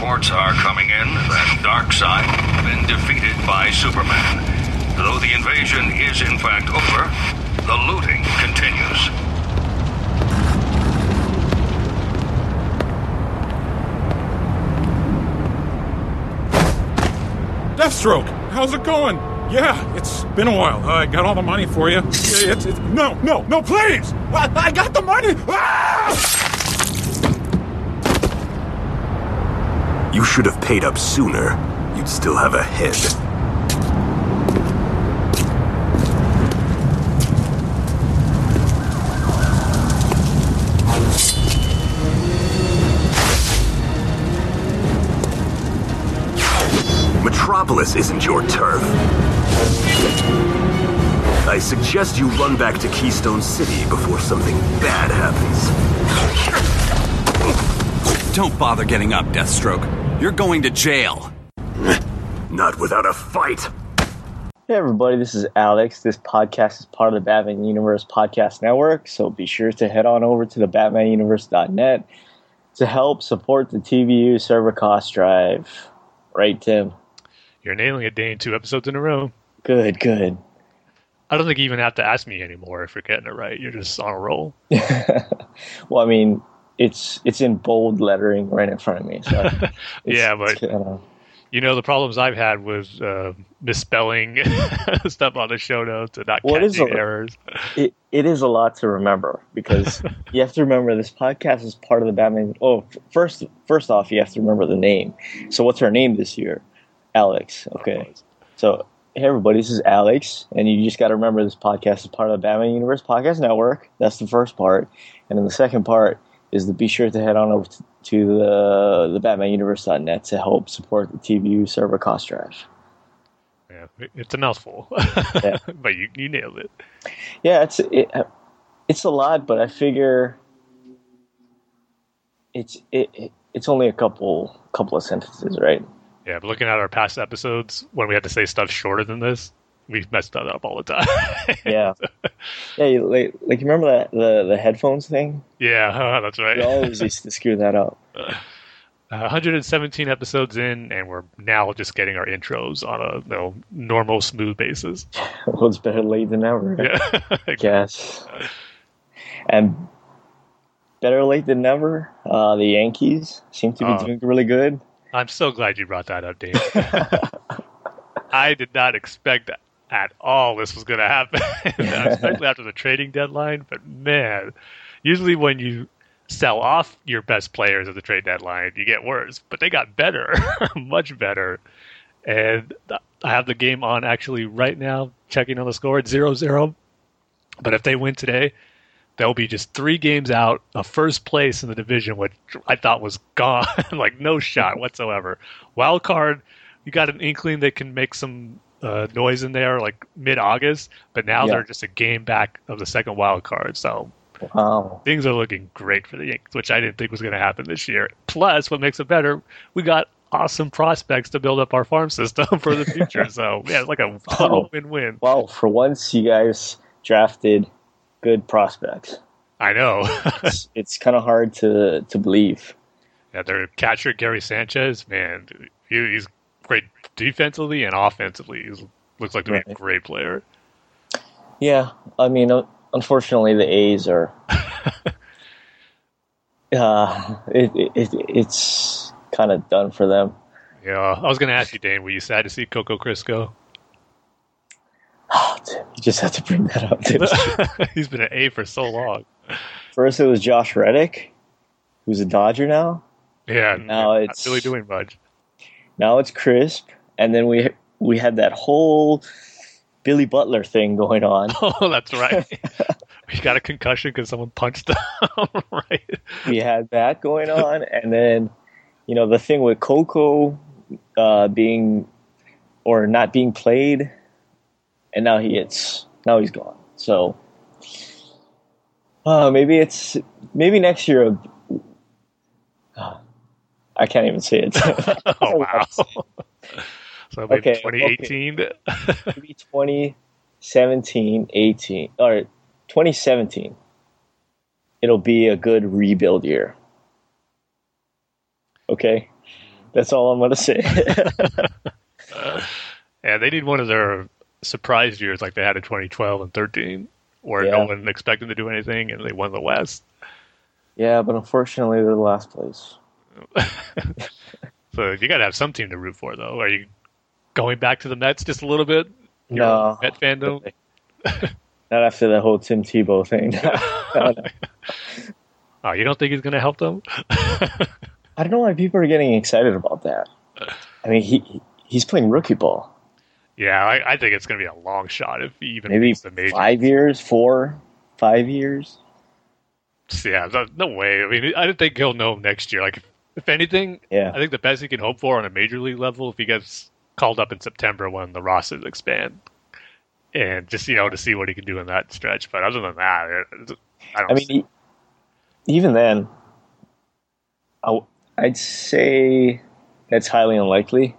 reports are coming in that Darkseid has been defeated by Superman. Though the invasion is in fact over, the looting continues. Deathstroke, how's it going? Yeah, it's been a while. I got all the money for you. It's, it's, no, no, no, please! I, I got the money! Ah! You should have paid up sooner. You'd still have a head. Metropolis isn't your turf. I suggest you run back to Keystone City before something bad happens. Don't bother getting up, Deathstroke. You're going to jail. Not without a fight. Hey everybody, this is Alex. This podcast is part of the Batman Universe Podcast Network, so be sure to head on over to the batmanuniverse.net to help support the TBU server cost drive. Right, Tim? You're nailing it, Dane. Two episodes in a row. Good, good. I don't think you even have to ask me anymore if you're getting it right. You're just on a roll. well, I mean, it's it's in bold lettering right in front of me. So yeah, but you know the problems I've had with uh, misspelling stuff on the show notes and not well, catching a, errors. It, it is a lot to remember because you have to remember this podcast is part of the Batman. Oh, first first off, you have to remember the name. So what's her name this year? Alex. Okay. So hey everybody, this is Alex, and you just got to remember this podcast is part of the Batman Universe Podcast Network. That's the first part, and then the second part is to be sure to head on over to, to the the BatmanUniverse.net to help support the TBU server cost drive. Yeah, it's a mouthful, yeah. but you you nailed it. Yeah, it's it, it's a lot, but I figure it's it, it it's only a couple couple of sentences, right? Yeah, but looking at our past episodes, when we had to say stuff shorter than this, we messed that up all the time. yeah, yeah. Like, like you remember that the the headphones thing? Yeah, that's right. We always used to screw that up. Uh, 117 episodes in, and we're now just getting our intros on a you know, normal, smooth basis. well, it's better late than never. Yeah, I guess. And better late than never. Uh, the Yankees seem to be Oh. doing really good. I'm so glad you brought that up, Dane. I did not expect at all this was going to happen, especially after the trading deadline. But man, usually when you sell off your best players at the trade deadline, you get worse. But they got better, much better. And I have the game on actually right now, checking on the score. It's 0 0. But if they win today, they'll be just three games out of first place in the division, which I thought was gone, like no shot whatsoever. Wild card, you got an inkling they can make some uh, noise in there, like mid August, but now Yeah. they're just a game back of the second wild card. So Wow. things are looking great for the Yankees, which I didn't think was going to happen this year. Plus, what makes it better, we got awesome prospects to build up our farm system for the future. so yeah, it's like a total Oh. win-win. Wow, for once you guys drafted good prospects. I know. It's, it's kind of hard to to believe. Yeah, their catcher Gary Sanchez, man, he, he's defensively and offensively. He looks like to be a great player. Yeah, I mean, unfortunately, the A's are. uh, it, it, it it's kind of done for them. Yeah, I was going to ask you, Dane, were you sad to see Coco Crisp go? Oh, you just have to bring that up. He's been an A for so long. First, it was Josh Reddick, who's a Dodger now. Yeah, Now not it's- really doing much. Now it's Crisp, and then we we had that whole Billy Butler thing going on. Oh, that's right. he got a concussion because someone punched him, right? we had that going on, and then you know the thing with Coco uh, being or not being played, and now he gets now he's gone. So uh, maybe it's maybe next year. uh, I can't even say it. Oh, wow. So maybe Okay, 2018. maybe 2017, 18, or 2017. It'll be a good rebuild year. Okay. That's all I'm gonna say. Yeah, they need one of their surprise years like they had in 2012 and 13, where Yeah. no one expected to do anything and they won the West. yeah, but unfortunately, they're the last place. So you got to have some team to root for, though. Are you going back to the Mets just a little bit? Your No. Met fandom? Not after the whole Tim Tebow thing. Oh, you don't think he's going to help them? I don't know why people are getting excited about that. I mean, he he's playing rookie ball. yeah, I, I think it's going to be a long shot if he even Maybe the major. five years, four, five years. Yeah, no, no way. I mean, I don't think he'll know next year. Like, if, if anything, Yeah. I think the best he can hope for on a major league level if he gets called up in September when the rosters expand, and just you know to see what he can do in that stretch. But other than that, it, I don't. I mean, see- even then, I, would say that's highly unlikely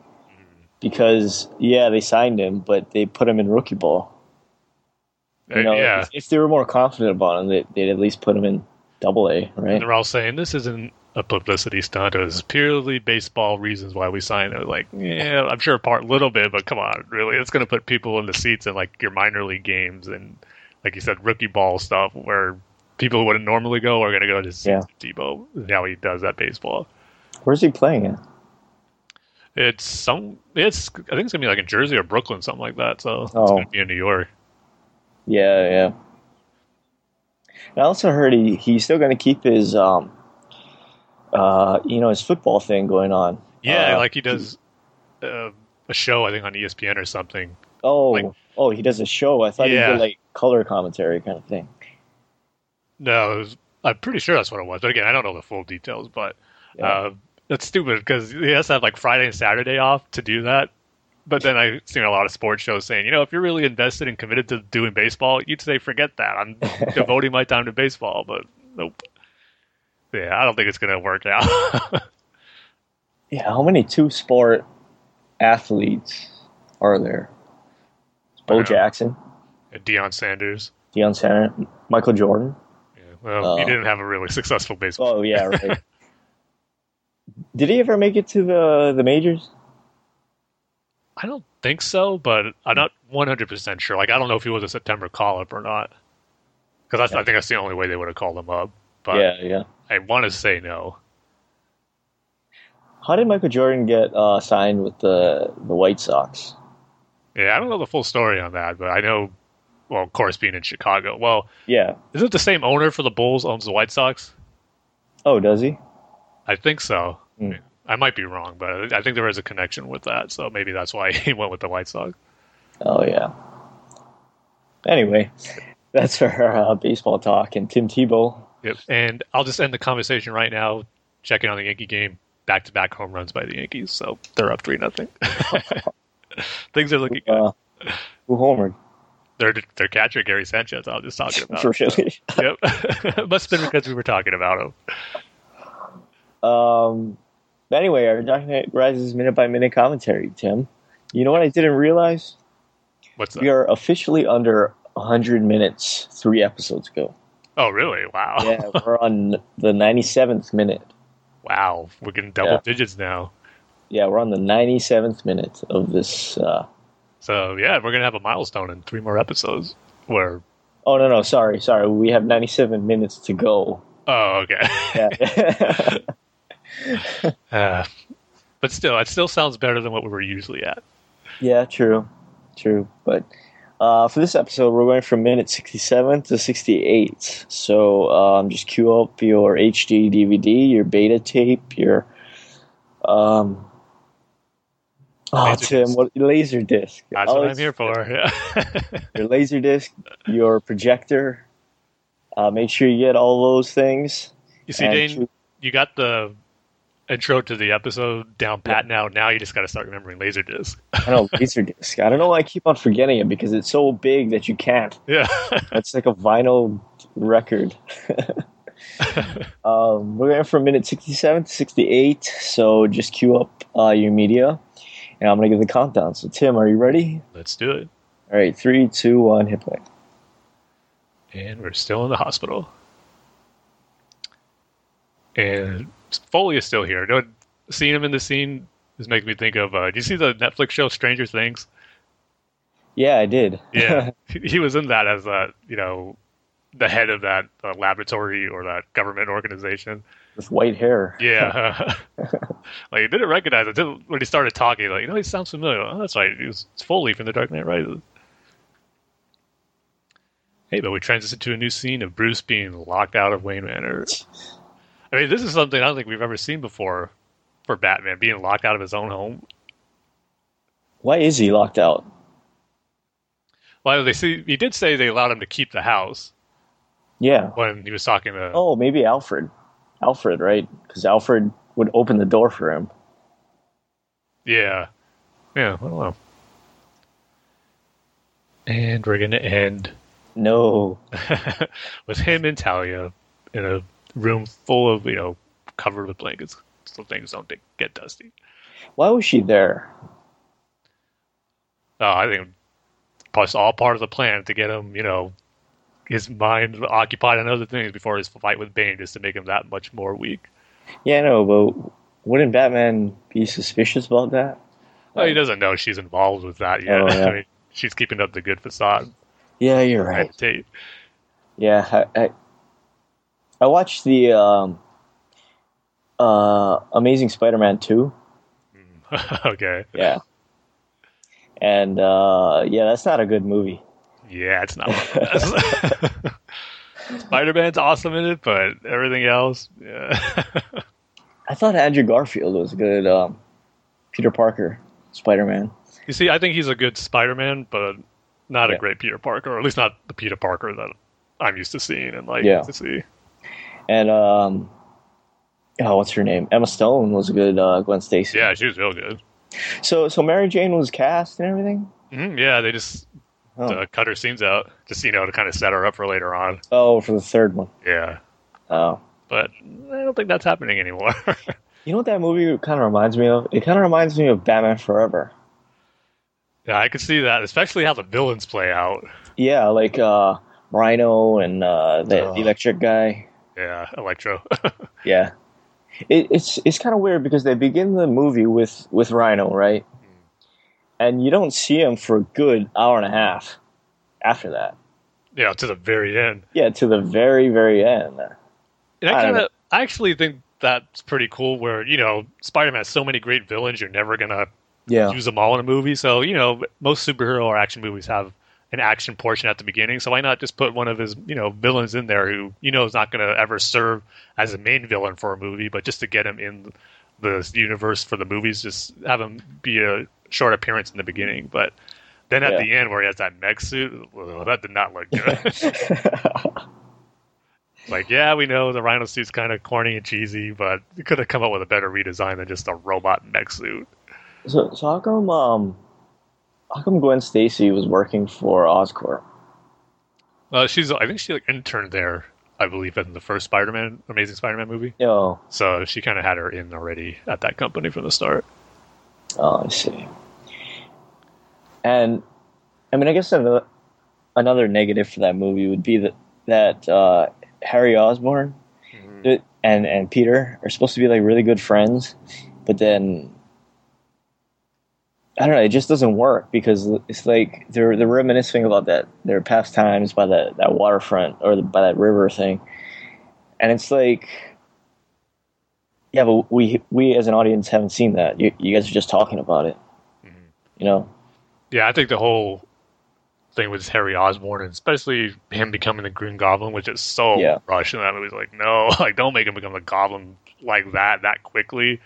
because yeah, they signed him, but they put him in rookie ball. You know, uh, yeah, if, if they were more confident about him, they, they'd at least put him in Double A, right? and they're all saying this isn't a publicity stunt. It was purely baseball reasons why we signed it. was Like, yeah, I'm sure part little bit, but come on, really, it's going to put people in the seats in like your minor league games and, like you said, rookie ball stuff where people who wouldn't normally go are going to go to see Yeah. Tebow. Now he does that baseball. Where's he playing at? It's some. It's. I think it's gonna be like in Jersey or Brooklyn, something like that. So it's Oh. gonna be in New York. Yeah, yeah. I also heard he, he's still going to keep his, um, uh, you know, his football thing going on. Yeah, Uh, like he does uh, a show, I think, on ESPN or something. Oh, like- oh, he does a show. I thought Yeah. he did like color commentary kind of thing. No, it was, I'm pretty sure that's what it was. But again, I don't know the full details. But Yeah. uh, that's stupid because he has to have like Friday and Saturday off to do that. But then I've seen a lot of sports shows saying, you know, if you're really invested and committed to doing baseball, you'd say, forget that. I'm devoting my time to baseball. But nope. Yeah, I don't think it's going to work out. Yeah, how many two sport athletes are there? Bo. Jackson, Deion Sanders. Deion Sanders, Michael Jordan. Yeah, well, he Oh. didn't have a really successful baseball. Oh yeah, right. Did he ever make it to the the majors? I don't think so, but I'm not 100% sure. Like, I don't know if he was a September call up or not. Because I think that's the only way they would have called him up. But yeah, yeah. I want to say no. How did Michael Jordan get uh, signed with the the White Sox? Yeah, I don't know the full story on that, but I know, well, of course, being in Chicago. Well, Yeah. is it the same owner for the Bulls owns the White Sox? Oh, does he? I think so. Hmm. I might be wrong, but I think there is a connection with that. So maybe that's why he went with the White Sox. Oh yeah. Anyway, that's our uh, baseball talk and Tim Tebow. Yep. And I'll just end the conversation right now, checking on the Yankee game. Back to back home runs by the Yankees, so they're up three nothing. Things are looking good. Uh, who homered? Their their catcher Gary Sanchez. I was just talking about. really? yep. Must have been because we were talking about him. Um. Anyway, our Dark Knight Rises minute by minute commentary, Tim. You know what I didn't realize? What's that? We are officially under 100 minutes three episodes ago. Oh, really? Wow. Yeah, we're on the 97th minute. Wow. We're getting double Yeah. digits now. Yeah, we're on the 97th minute of this. Uh, So yeah, we're gonna have a milestone in three more episodes. Where oh, no, no, sorry, sorry. We have 97 minutes to go. oh, okay. Yeah. Uh, but still, it still sounds better than what we were usually at. Yeah, true, true. But uh, for this episode, we're going from minute sixty-seven to sixty-eight. So um, just cue up your HD DVD, your beta tape, your um. Oh, Laser Tim, disc. what laser disc? That's Oh, what I'm here for. Yeah. Your laser disc, your projector. Uh, make sure you get all those things. you see, Dane, you got the intro to the episode down pat now. Now you just got to start remembering Laserdisc. I know laser disc. I don't know why I keep on forgetting it because it's so big that you can't. Yeah. It's like a vinyl record. um, we're going from minute 67 to 68, so just cue up uh, your media, and I'm going to give the countdown. So, Tim, are you ready? Let's do it. All right, three, two, one, hit play. And we're still in the hospital. And Foley is still here. Seeing him in the scene is making me think of. Uh, do you see the Netflix show Stranger Things? Yeah, I did. Yeah, he was in that as a you know the head of that uh, laboratory or that government organization. With white hair. Yeah, like he didn't recognize it Didn't- when he started talking. Like you know, he sounds familiar. Oh, that's right. Was it's Foley from The Dark Knight Rises. Hey, but we transition to a new scene of Bruce being locked out of Wayne Manor. I mean, this is something I don't think we've ever seen before for Batman being locked out of his own home. Why is he locked out? Well, they see he did say they allowed him to keep the house Yeah. when he was talking to. Oh, maybe Alfred. Alfred, right? Because Alfred would open the door for him. Yeah. Yeah, I don't know. And we're going to end No. with him and Talia in a room full of, you know, covered with blankets so things don't get- get dusty. Why was she there? Uh, I think plus all part of the plan to get him, you know, his mind occupied on other things before his fight with Bane, just to make him that much more weak. Yeah, I know, but wouldn't Batman be suspicious about that? Well, he doesn't know she's involved with that yet. Oh, yeah. I mean, she's keeping up the good facade. Yeah, you're right. tape. Yeah, I, I, I watched the um, uh, Amazing Spider-Man two. okay. Yeah, and uh, yeah, that's not a good movie. Yeah, it's not one of the best. Spider Man's awesome in it, but everything else, yeah. I thought Andrew Garfield was a good um, Peter Parker Spider-Man. you see, I think he's a good Spider Man, but not a great Peter Parker, or at least not the Peter Parker that I'm used to seeing and like Yeah. to see. And um, oh, what's her name? Emma Stone was a good uh, Gwen Stacy. Yeah, she was real good. So, so Mary Jane was cast and everything. hmm yeah, they just Oh. uh, cut her scenes out, just you know, to kind of set her up for later on. Oh, for the third one. Yeah, Oh, but I don't think that's happening anymore. you know what that movie kind of reminds me of? It kind of reminds me of Batman Forever. yeah, I could see that, especially how the villains play out. Yeah, like uh, Rhino and uh, the Oh. electric guy. Yeah, Electro. Yeah, it, it's it's kind of weird because they begin the movie with with Rhino, right? Hmm. And you don't see him for a good hour and a half after that. yeah, to the very end. Yeah, to the very very end. And I I kind of, I actually think that's pretty cool. Where you know, Spider-Man has so many great villains, you're never gonna Yeah, use them all in a movie. So you know, most superhero or action movies have an action portion at the beginning. So why not just put one of his you know villains in there who you know is not gonna ever serve as a main villain for a movie, but just to get him in the universe for the movies, just have him be a short appearance in the beginning, but. Then at Yeah. the end, where he has that mech suit, ugh, that did not look good. Like, yeah, we know the Rhino suit's kind of corny and cheesy, but you could have come up with a better redesign than just a robot mech suit. so so how come um, how come Gwen Stacy was working for Oscorp? Uh, she's, I think she like interned there, I believe, in the first Spider-Man, Amazing Spider-Man movie. Oh, So she kind of had her in already at that company from the start. Oh, I see. And I mean, I guess another another negative for that movie would be that that uh, Harry Osborn it- and and Peter are supposed to be like really good friends, but then I don't know. It just doesn't work because it's like they're they're reminiscing about that their past times by that that waterfront or the, by that river thing, and it's like. Yeah, but we we as an audience haven't seen that. You, you guys are just talking about it. Mm-hmm. You know, Yeah, I think the whole thing with Harry Osborn, and especially him becoming the Green Goblin, which is so Yeah. rushed in that movie. Like, no, like don't make him become a Goblin like that that quickly.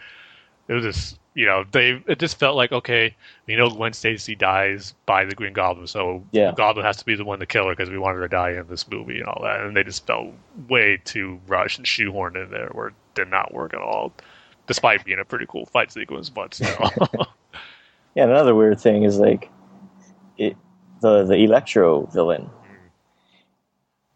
It was just, you know, they it just felt like okay, you know Gwen Stacy dies by the Green Goblin, so Yeah. Goblin has to be the one to kill her because we want her to die in this movie and all that. And they just felt way too rushed and shoehorned in there, where it did not work at all, despite being a pretty cool fight sequence. But still. yeah. Another weird thing is like, it the the Electro villain.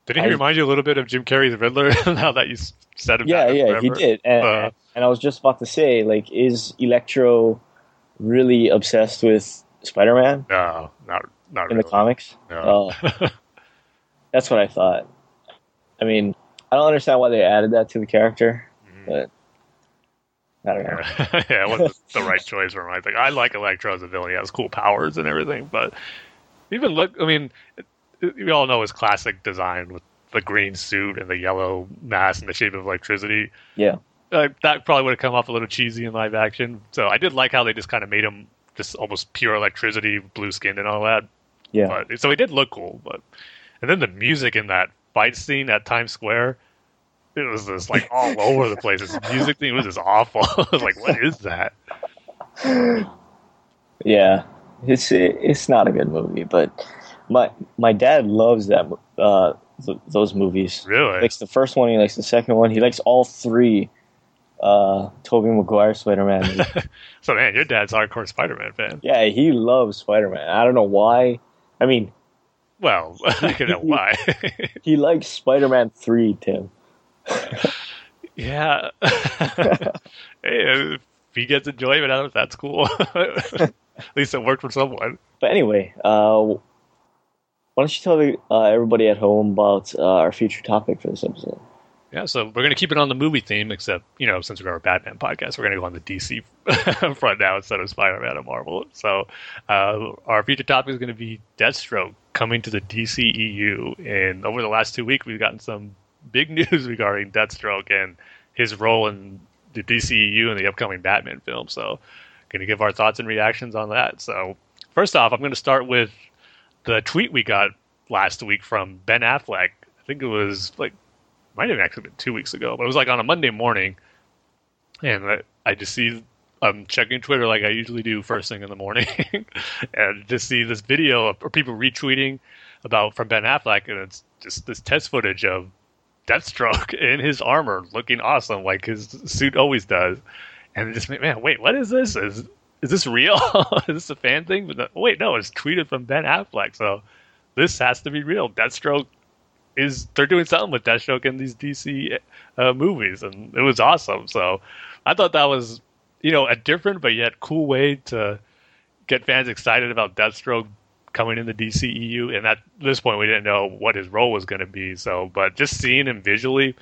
Didn't he I- remind you a little bit of Jim Carrey's Riddler? now that you said him, Yeah, yeah, he did. And, Uh. And I was just about to say, like, is Electro really obsessed with Spider Man No, not not in really. the comics? No. Oh, that's what I thought. I mean, I don't understand why they added that to the character, Mhm. but I don't know. yeah, it wasn't the right choice for him. I think I like Electro as a villain. He has cool powers and everything, but even look, I mean, we all know his classic design with the green suit and the yellow mask and the shape of electricity. Yeah. Uh, that probably would have come off a little cheesy in live action. So I did like how they just kind of made him just almost pure electricity, blue skinned and all that. Yeah. But so he did look cool, but and then the music in that fight scene at Times Square, it was just like all over the place. This music thing was just awful. I was like, what is that? Yeah, it's it's not a good movie, but my my dad loves that uh, th- those movies. Really? He likes the first one. He likes the second one. He likes all three. Uh, Tobey Maguire Spider Man. So man, your dad's hardcore Spider-Man fan. yeah, he loves Spider Man. I don't know why. I mean, Well, I can know why. he likes Spider Man Three, Tim. yeah. hey, if he gets enjoyment out of it, that's cool. At least it worked for someone. But anyway, uh, why don't you tell uh, everybody at home about uh, our future topic for this episode? Yeah, so we're going to keep it on the movie theme, except, you know, since we're a Batman podcast, we're going to go on the DC front now instead of Spider Man and Marvel. So uh, our future topic is going to be Deathstroke coming to the DCEU. And over the last two weeks, we've gotten some big news regarding Deathstroke and his role in the DCEU and the upcoming Batman film. So, going to give our thoughts and reactions on that. So, first off, I'm going to start with the tweet we got last week from Ben Affleck. I think it was like might have actually been two weeks ago, but it was like on a Monday morning, and I, I just see I'm checking Twitter like I usually do first thing in the morning, and just see this video of or people retweeting about from Ben Affleck, and it's just this test footage of Deathstroke in his armor, looking awesome like his suit always does, and just man, wait, what is this? Is is this real? is this a fan thing? But no, wait, no, it's tweeted from Ben Affleck, so this has to be real. Deathstroke is they're doing something with Deathstroke in these DC uh, movies, and it was awesome. So I thought that was you know a different but yet cool way to get fans excited about Deathstroke coming in the DCEU. And at this point, we didn't know what his role was going to be. So, but just seeing him visually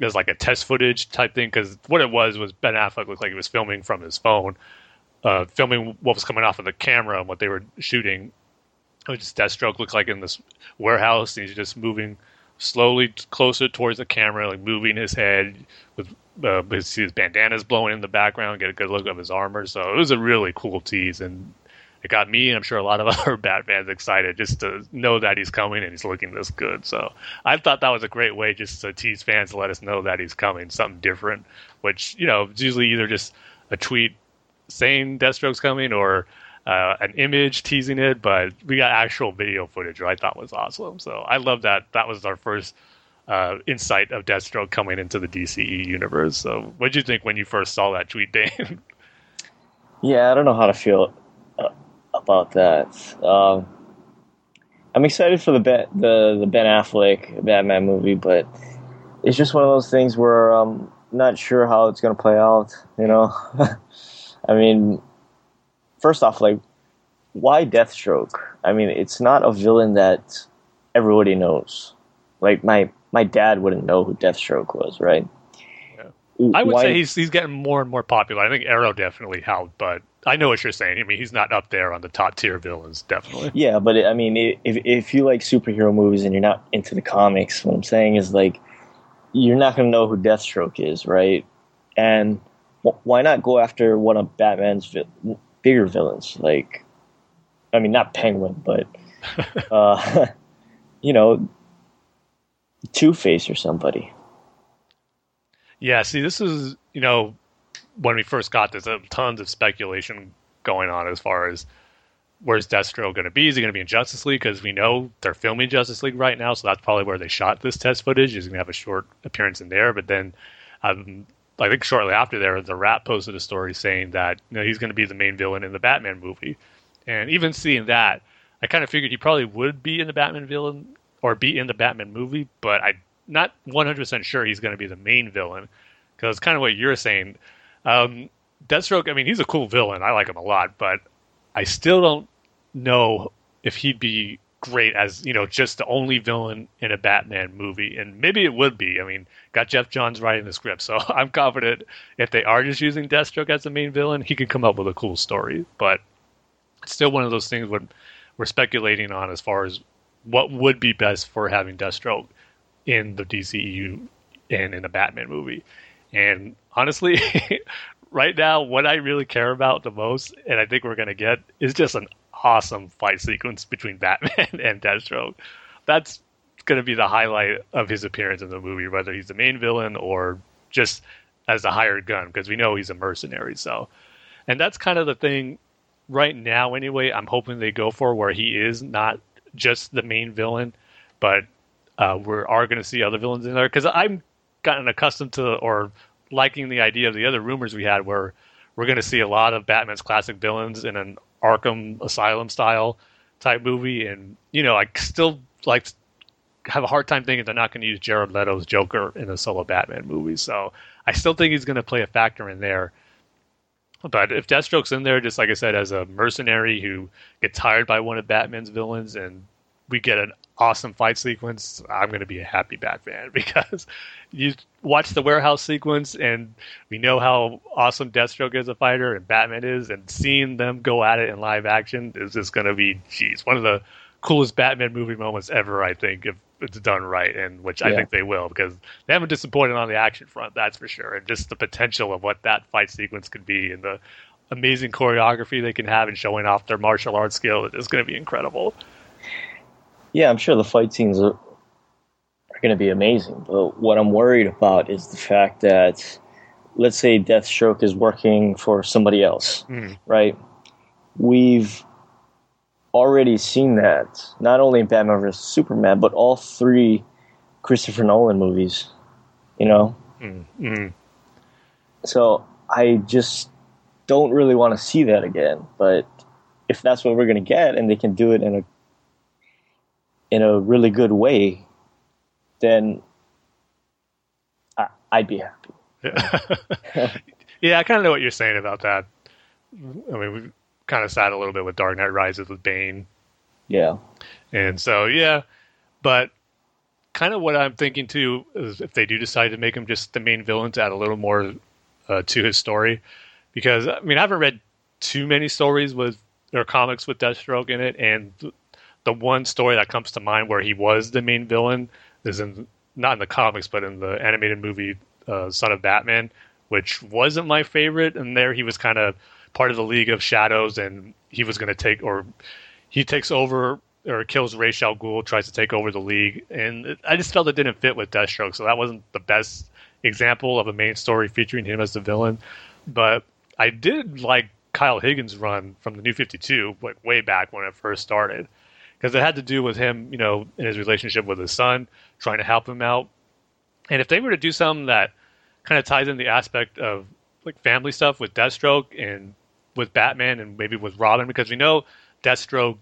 as like a test footage type thing, because what it was was Ben Affleck looked like he was filming from his phone, uh, filming what was coming off of the camera and what they were shooting. Was just Deathstroke looks like in this warehouse, and he's just moving slowly closer towards the camera, like moving his head with uh, his, his bandana's blowing in the background, get a good look of his armor. So it was a really cool tease, and it got me and I'm sure a lot of other Bat fans excited just to know that he's coming and he's looking this good. So I thought that was a great way just to tease fans to let us know that he's coming, something different. Which you know, it's usually either just a tweet saying Deathstroke's coming or uh, an image teasing it, but we got actual video footage, which I thought was awesome. So I love that. That was our first uh, insight of Deathstroke coming into the DCE universe. So what did you think when you first saw that tweet, Dane? Yeah, I don't know how to feel uh, about that. Um, I'm excited for the ben, the the Ben Affleck Batman movie, but it's just one of those things where I'm not sure how it's going to play out. You know, I mean, first off, like, why Deathstroke? I mean, it's not a villain that everybody knows. Like my my dad wouldn't know who Deathstroke was, right? I would Why- say he's he's getting more and more popular. I think Arrow definitely helped, but I know what you're saying. I mean, he's not up there on the top tier villains, definitely. Yeah, but it, I mean, i- if if you like superhero movies and you're not into the comics, what I'm saying is like, you're not going to know who Deathstroke is, right? And wh- why not go after one of Batman's vi- bigger villains? Like, I mean, not Penguin, but uh, you know, Two Face or somebody. Yeah, see, this is you know when we first got this, tons of speculation going on as far as where's Deathstroke going to be? Is he going to be in Justice League? Because we know they're filming Justice League right now, so that's probably where they shot this test footage. He's going to have a short appearance in there, but then. Um, I think shortly after there, the Wrap posted a story saying that you know, he's going to be the main villain in the Batman movie, and even seeing that, I kind of figured he probably would be in the Batman villain or be in the Batman movie, but I'm not 100% sure he's going to be the main villain because kind of what you're saying. Um, Deathstroke, I mean, he's a cool villain. I like him a lot, but I still don't know if he'd be great as you know just the only villain in a Batman movie, and maybe it would be. I mean, got Geoff Johns writing the script, so I'm confident if they are just using Deathstroke as the main villain, he could come up with a cool story. But it's still one of those things when we're speculating on as far as what would be best for having Deathstroke in the DCEU and in a Batman movie. And honestly, right now, what I really care about the most, and I think we're going to get, is just an awesome fight sequence between Batman and Deathstroke. That's going to be the highlight of his appearance in the movie, whether he's the main villain or just as a hired gun, because we know he's a mercenary. So, and that's kind of the thing right now, anyway. I'm hoping they go for where he is not just the main villain, but uh, we are going to see other villains in there. Because I'm gotten accustomed to or liking the idea of the other rumors we had where we're going to see a lot of Batman's classic villains in an Arkham Asylum style type movie, and you know, I still like have a hard time thinking they're not going to use Jared Leto's Joker in a solo Batman movie. So I still think he's going to play a factor in there. But if Deathstroke's in there, just like I said, as a mercenary who gets hired by one of Batman's villains, and we get an awesome fight sequence, I'm going to be a happy Batman because you watch the warehouse sequence and we know how awesome Deathstroke is a fighter and Batman is, and seeing them go at it in live action is just going to be, geez, one of the coolest Batman movie moments ever, I think, if it's done right, and which I think they will because they haven't disappointed on the action front, that's for sure, and just the potential of what that fight sequence could be and the amazing choreography they can have and showing off their martial arts skill is going to be incredible. Yeah, I'm sure the fight scenes are, are going to be amazing. But what I'm worried about is the fact that, let's say, Deathstroke is working for somebody else, mm. right? We've already seen that not only in Batman vs Superman, but all three Christopher Nolan movies. You know. Mm. So I just don't really want to see that again. But if that's what we're going to get, and they can do it in a in a really good way, then I, would be happy. yeah, I kind of know what you're saying about that. I mean, we kind of sat a little bit with Dark Knight Rises with Bane. Yeah. And so, yeah, but kind of what I'm thinking too is if they do decide to make him just the main villain to add a little more uh, to his story, because I mean I haven't read too many stories with or comics with Deathstroke in it, and the one story that comes to mind where he was the main villain is in not in the comics but in the animated movie uh, Son of Batman, which wasn't my favorite. And there he was kind of part of the League of Shadows, and he was going to take or he takes over or kills Ra's al Ghul, tries to take over the League, and I just felt it didn't fit with Deathstroke, so that wasn't the best example of a main story featuring him as the villain. But I did like Kyle Higgins' run from the New Fifty Two, like way back when it first started because it had to do with him, you know, in his relationship with his son, trying to help him out. And if they were to do something that kind of ties in the aspect of like family stuff with Deathstroke and with Batman and maybe with Robin, because we know Deathstroke,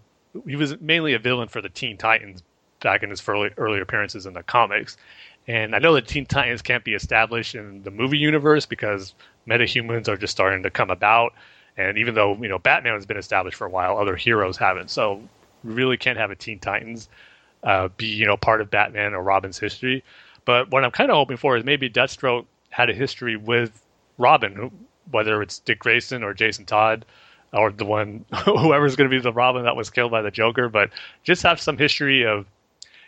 he was mainly a villain for the Teen Titans back in his early, earlier appearances in the comics. And I know that Teen Titans can't be established in the movie universe because metahumans are just starting to come about. And even though, you know, Batman has been established for a while, other heroes haven't. So really can't have a Teen Titans uh, be you know part of Batman or Robin's history. But what I'm kind of hoping for is maybe Deathstroke had a history with Robin, whether it's Dick Grayson or Jason Todd or the one whoever's going to be the Robin that was killed by the Joker, but just have some history of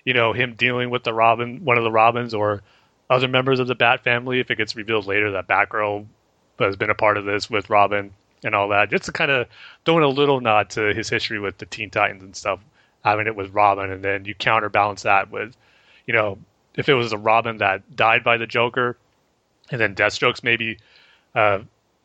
you know him dealing with the Robin, one of the Robins, or other members of the Bat family. If it gets revealed later that Batgirl has been a part of this with Robin, and all that, just kind of throwing a little nod to his history with the Teen Titans and stuff, having it with Robin, and then you counterbalance that with, you know, if it was a Robin that died by the Joker, and then Deathstroke's maybe uh,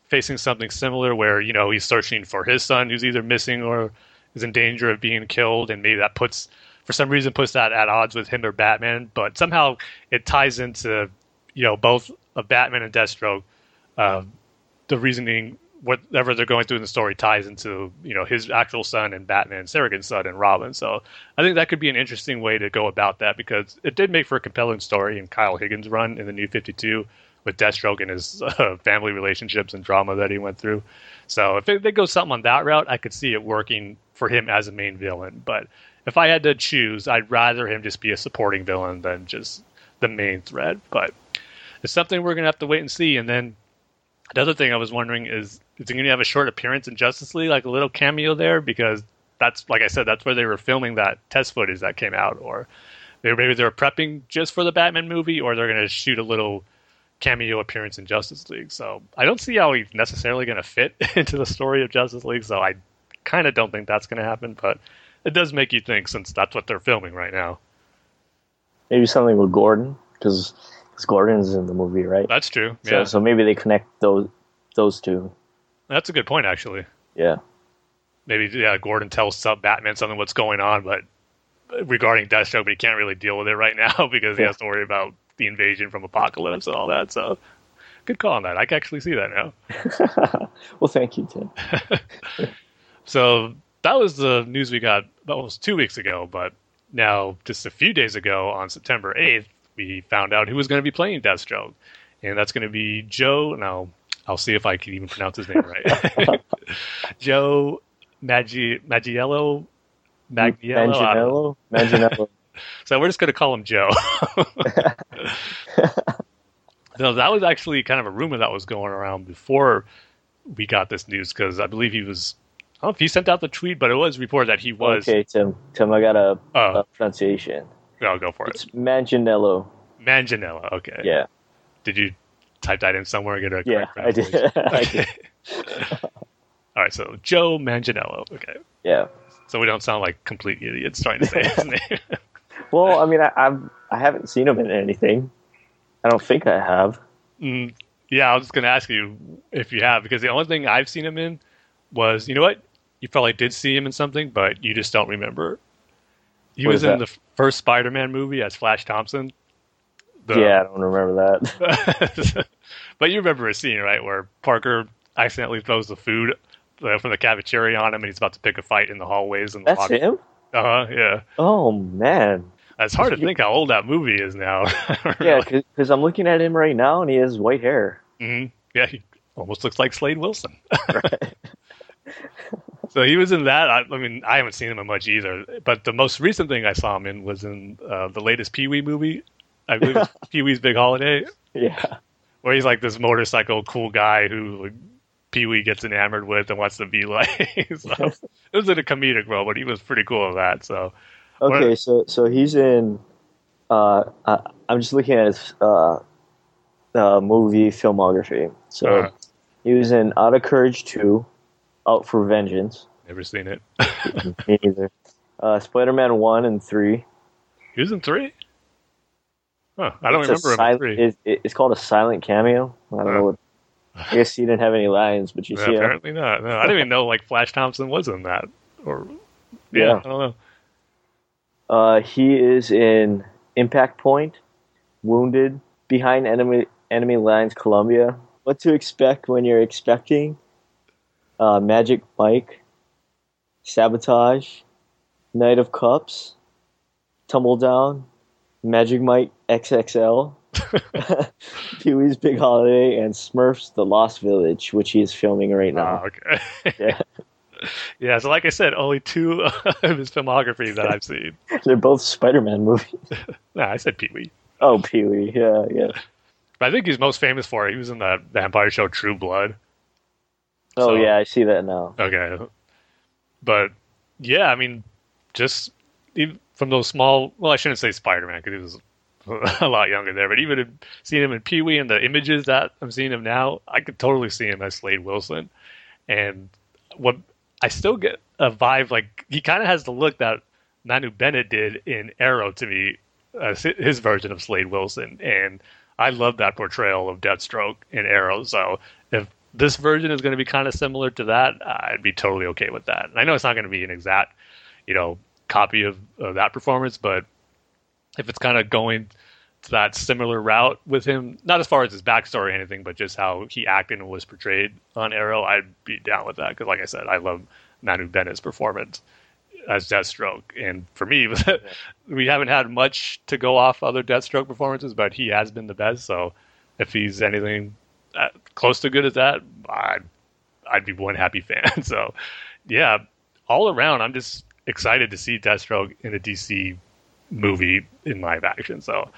facing something similar where you know he's searching for his son who's either missing or is in danger of being killed, and maybe that puts for some reason puts that at odds with him or Batman, but somehow it ties into you know both of Batman and Deathstroke. Uh, the reasoning whatever they're going through in the story ties into you know his actual son and Batman, surrogate son, and Robin. So I think that could be an interesting way to go about that because it did make for a compelling story in Kyle Higgins' run in the New Fifty Two with Deathstroke and his uh, family relationships and drama that he went through. So if they go something on that route, I could see it working for him as a main villain. But if I had to choose, I'd rather him just be a supporting villain than just the main thread. But it's something we're gonna have to wait and see. And then the other thing I was wondering is, is he gonna have a short appearance in Justice League, like a little cameo there? Because that's like I said, that's where they were filming that test footage that came out, or maybe they're prepping just for the Batman movie, or they're gonna shoot a little cameo appearance in Justice League. So I don't see how he's necessarily going to fit into the story of Justice League. So I kind of don't think that's going to happen. But it does make you think since that's what they're filming right now. Maybe something with Gordon because Gordon's in the movie, right? That's true. So, Yeah, so maybe they connect those those two. That's a good point actually. Yeah. Maybe yeah, Gordon tells sub Batman something what's going on, but regarding Deathstroke, but he can't really deal with it right now because he Yeah. has to worry about the invasion from Apokolips and all that. So good call on that. I can actually see that now. well, thank you, Tim. So that was the news we got about almost two weeks ago, but now just a few days ago on September 8th, we found out who was going to be playing Deathstroke. And that's going to be Joe. Now, I'll see if I can even pronounce his name right. Joe Maggi- Maggiello. Magniello. Manganiello. Manganiello. So we're just going to call him Joe. no, that was actually kind of a rumor that was going around before we got this news because I believe he was. I don't know if he sent out the tweet, but it was reported that he was. Okay, Tim. Tim, I got a, Oh. a pronunciation. I'll go for it. It's Manganiello. Manganiello. Okay. Yeah. Did you type that in somewhere and get a Yeah, I did. I Okay. All right. So Joe Manganiello. Okay. Yeah. So we don't sound like complete idiots trying to say his name. Well, I mean, I, I've I haven't seen him in anything. I don't think I have. Mm, yeah, I was just going to ask you if you have, because the only thing I've seen him in was, you know what? You probably did see him in something, but you just don't remember. He What was in that? the first Spider-Man movie as Flash Thompson. The- Yeah, I don't remember that. but you remember a scene, right, where Parker accidentally throws the food uh, from the cafeteria on him, and he's about to pick a fight in the hallways. And That's him. Uh huh. Yeah. Oh man. It's hard to think how old that movie is now. Yeah, because I'm looking at him right now, and he has white hair. hmm Yeah, he almost looks like Slade Wilson. so he was in that. I, I mean, I haven't seen him in much either. But the most recent thing I saw him in was in uh, the latest Pee Wee movie. I believe it's Pee Wee's Big Holiday, Yeah. where he's like this motorcycle cool guy who Pee Wee gets enamored with and wants to be like. so, it was in a comedic role, but he was pretty cool at that. So Okay, What- so so he's in. Uh, I, I'm just looking at his uh, uh, movie filmography. So Uh-huh. he was in Out of Courage 2, Out for Vengeance. never seen it. Me neither. Uh, Spider-Man 1 and 3. he was in three. Huh, I don't It's remember sil- it- it- it's called a silent cameo. I don't Huh. know what. I guess he didn't have any lines, but you Yeah, see him. apparently not. No, I didn't even know like Flash Thompson was in that. Or yeah, Yeah. I don't know. Uh, he is in Impact Point, Wounded, Behind Enemy Enemy Lines, Colombia. What to expect when you're expecting? Uh, Magic Mike, Sabotage, Knight of Cups, Tumbledown, Magic Mike XXL, Pee Wee's Big Holiday, and Smurfs: The Lost Village, which he is filming right now. Ah, okay. Yeah. yeah, so like I said, only two of his filmography that I've seen. They're both Spider-Man movies. Nah, I said Pee Wee. Oh, Pee Wee, yeah, yeah. But I think he's most famous for he was in the vampire show True Blood. Oh, So- yeah, I see that now. Okay. But yeah, I mean, just even from those small. Well, I shouldn't say Spider Man because he was a lot younger there. But even in- seeing him in Pee Wee and the images that I'm seeing him now, I could totally see him as Slade Wilson. And what I still get a vibe like he kind of has the look that Manu Bennett did in Arrow to me, hi- his version of Slade Wilson. And I love that portrayal of Deathstroke in Arrow. So if this version is going to be kind of similar to that, I'd be totally okay with that. And I know it's not going to be an exact, you know, copy of, that performance, but if it's kind of going to that similar route with him, not as far as his backstory or anything, but just how he acted and was portrayed on Arrow, I'd be down with that. Because, like I said, I love Manu Bennett's performance as Deathstroke. And for me, we haven't had much to go off other Deathstroke performances, but he has been the best. So if he's anything uh, close to good as that, I'd, I'd be one happy fan. so, yeah, all around, I'm just excited to see Deathstroke in a DC movie in live action. So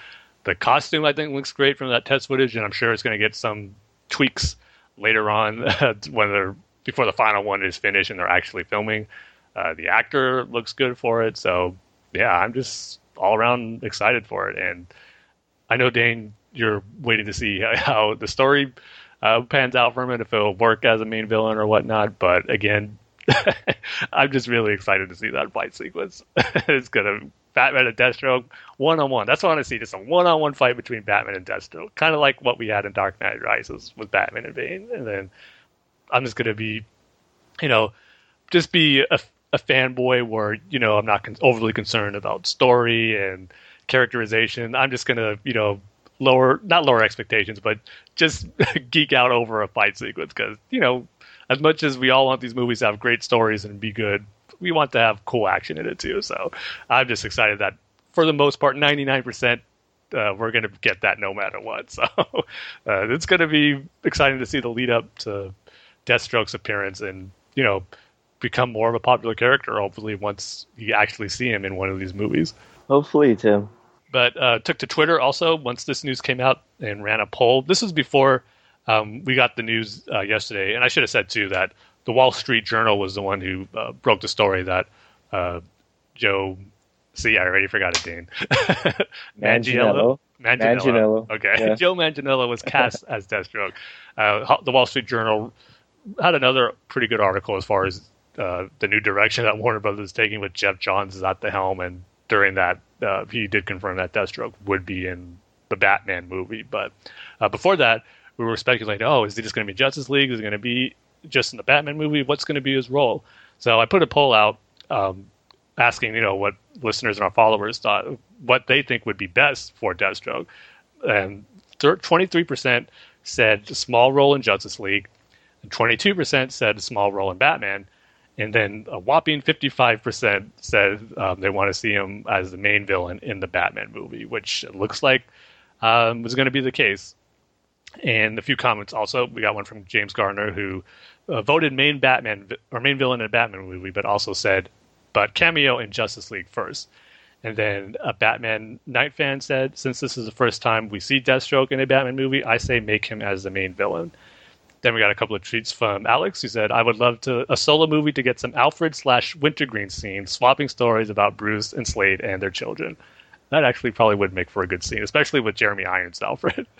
the costume I think looks great from that test footage, and I'm sure it's going to get some tweaks later on when they're before the final one is finished and they're actually filming. Uh, the actor looks good for it, so yeah, I'm just all around excited for it. And I know Dane, you're waiting to see how the story uh, pans out for him and if it'll work as a main villain or whatnot. But again, I'm just really excited to see that fight sequence. it's gonna Batman and Deathstroke one on one. That's what I want to see, just a one on one fight between Batman and Deathstroke, kind of like what we had in Dark Knight Rises with Batman and Bane. And then I'm just gonna be, you know, just be a, a fanboy where you know I'm not con- overly concerned about story and characterization. I'm just gonna, you know, lower not lower expectations, but just geek out over a fight sequence because you know as much as we all want these movies to have great stories and be good, we want to have cool action in it too. So I'm just excited that for the most part, 99%. Uh, we're going to get that no matter what. So uh, it's going to be exciting to see the lead up to Deathstroke's appearance and, you know, become more of a popular character, hopefully, once you actually see him in one of these movies. Hopefully, Tim. But uh, took to Twitter also once this news came out and ran a poll. This was before um, we got the news uh, yesterday, and I should have said too that the Wall Street Journal was the one who uh, broke the story that uh, Joe. See, I already forgot it, Dane. Manganiello. Manganiello. Manganiello. Okay, Yeah. Joe Manganiello was cast as Deathstroke. Uh, the Wall Street Journal had another pretty good article as far as uh, the new direction that Warner Brothers is taking with Geoff Johns is at the helm, and during that, uh, he did confirm that Deathstroke would be in the Batman movie. But uh, before that, we were speculating, oh, is he just going to be Justice League? Is he going to be just in the Batman movie? What's going to be his role? So I put a poll out um, asking, you know, what listeners and our followers thought, what they think would be best for Deathstroke. And thir- 23% said small role in Justice League, and 22% said small role in Batman. And then a whopping 55% said um, they want to see him as the main villain in the Batman movie, which looks like um, was going to be the case. And a few comments also. We got one from James Garner who uh, voted main Batman or main villain in a Batman movie, but also said, but cameo in Justice League first. And then a Batman Night fan said, since this is the first time we see Deathstroke in a Batman movie, I say make him as the main villain. Then we got a couple of tweets from Alex who said, I would love to a solo movie to get some Alfred slash Wintergreen scenes, swapping stories about Bruce and Slade and their children. That actually probably would make for a good scene, especially with Jeremy Irons Alfred.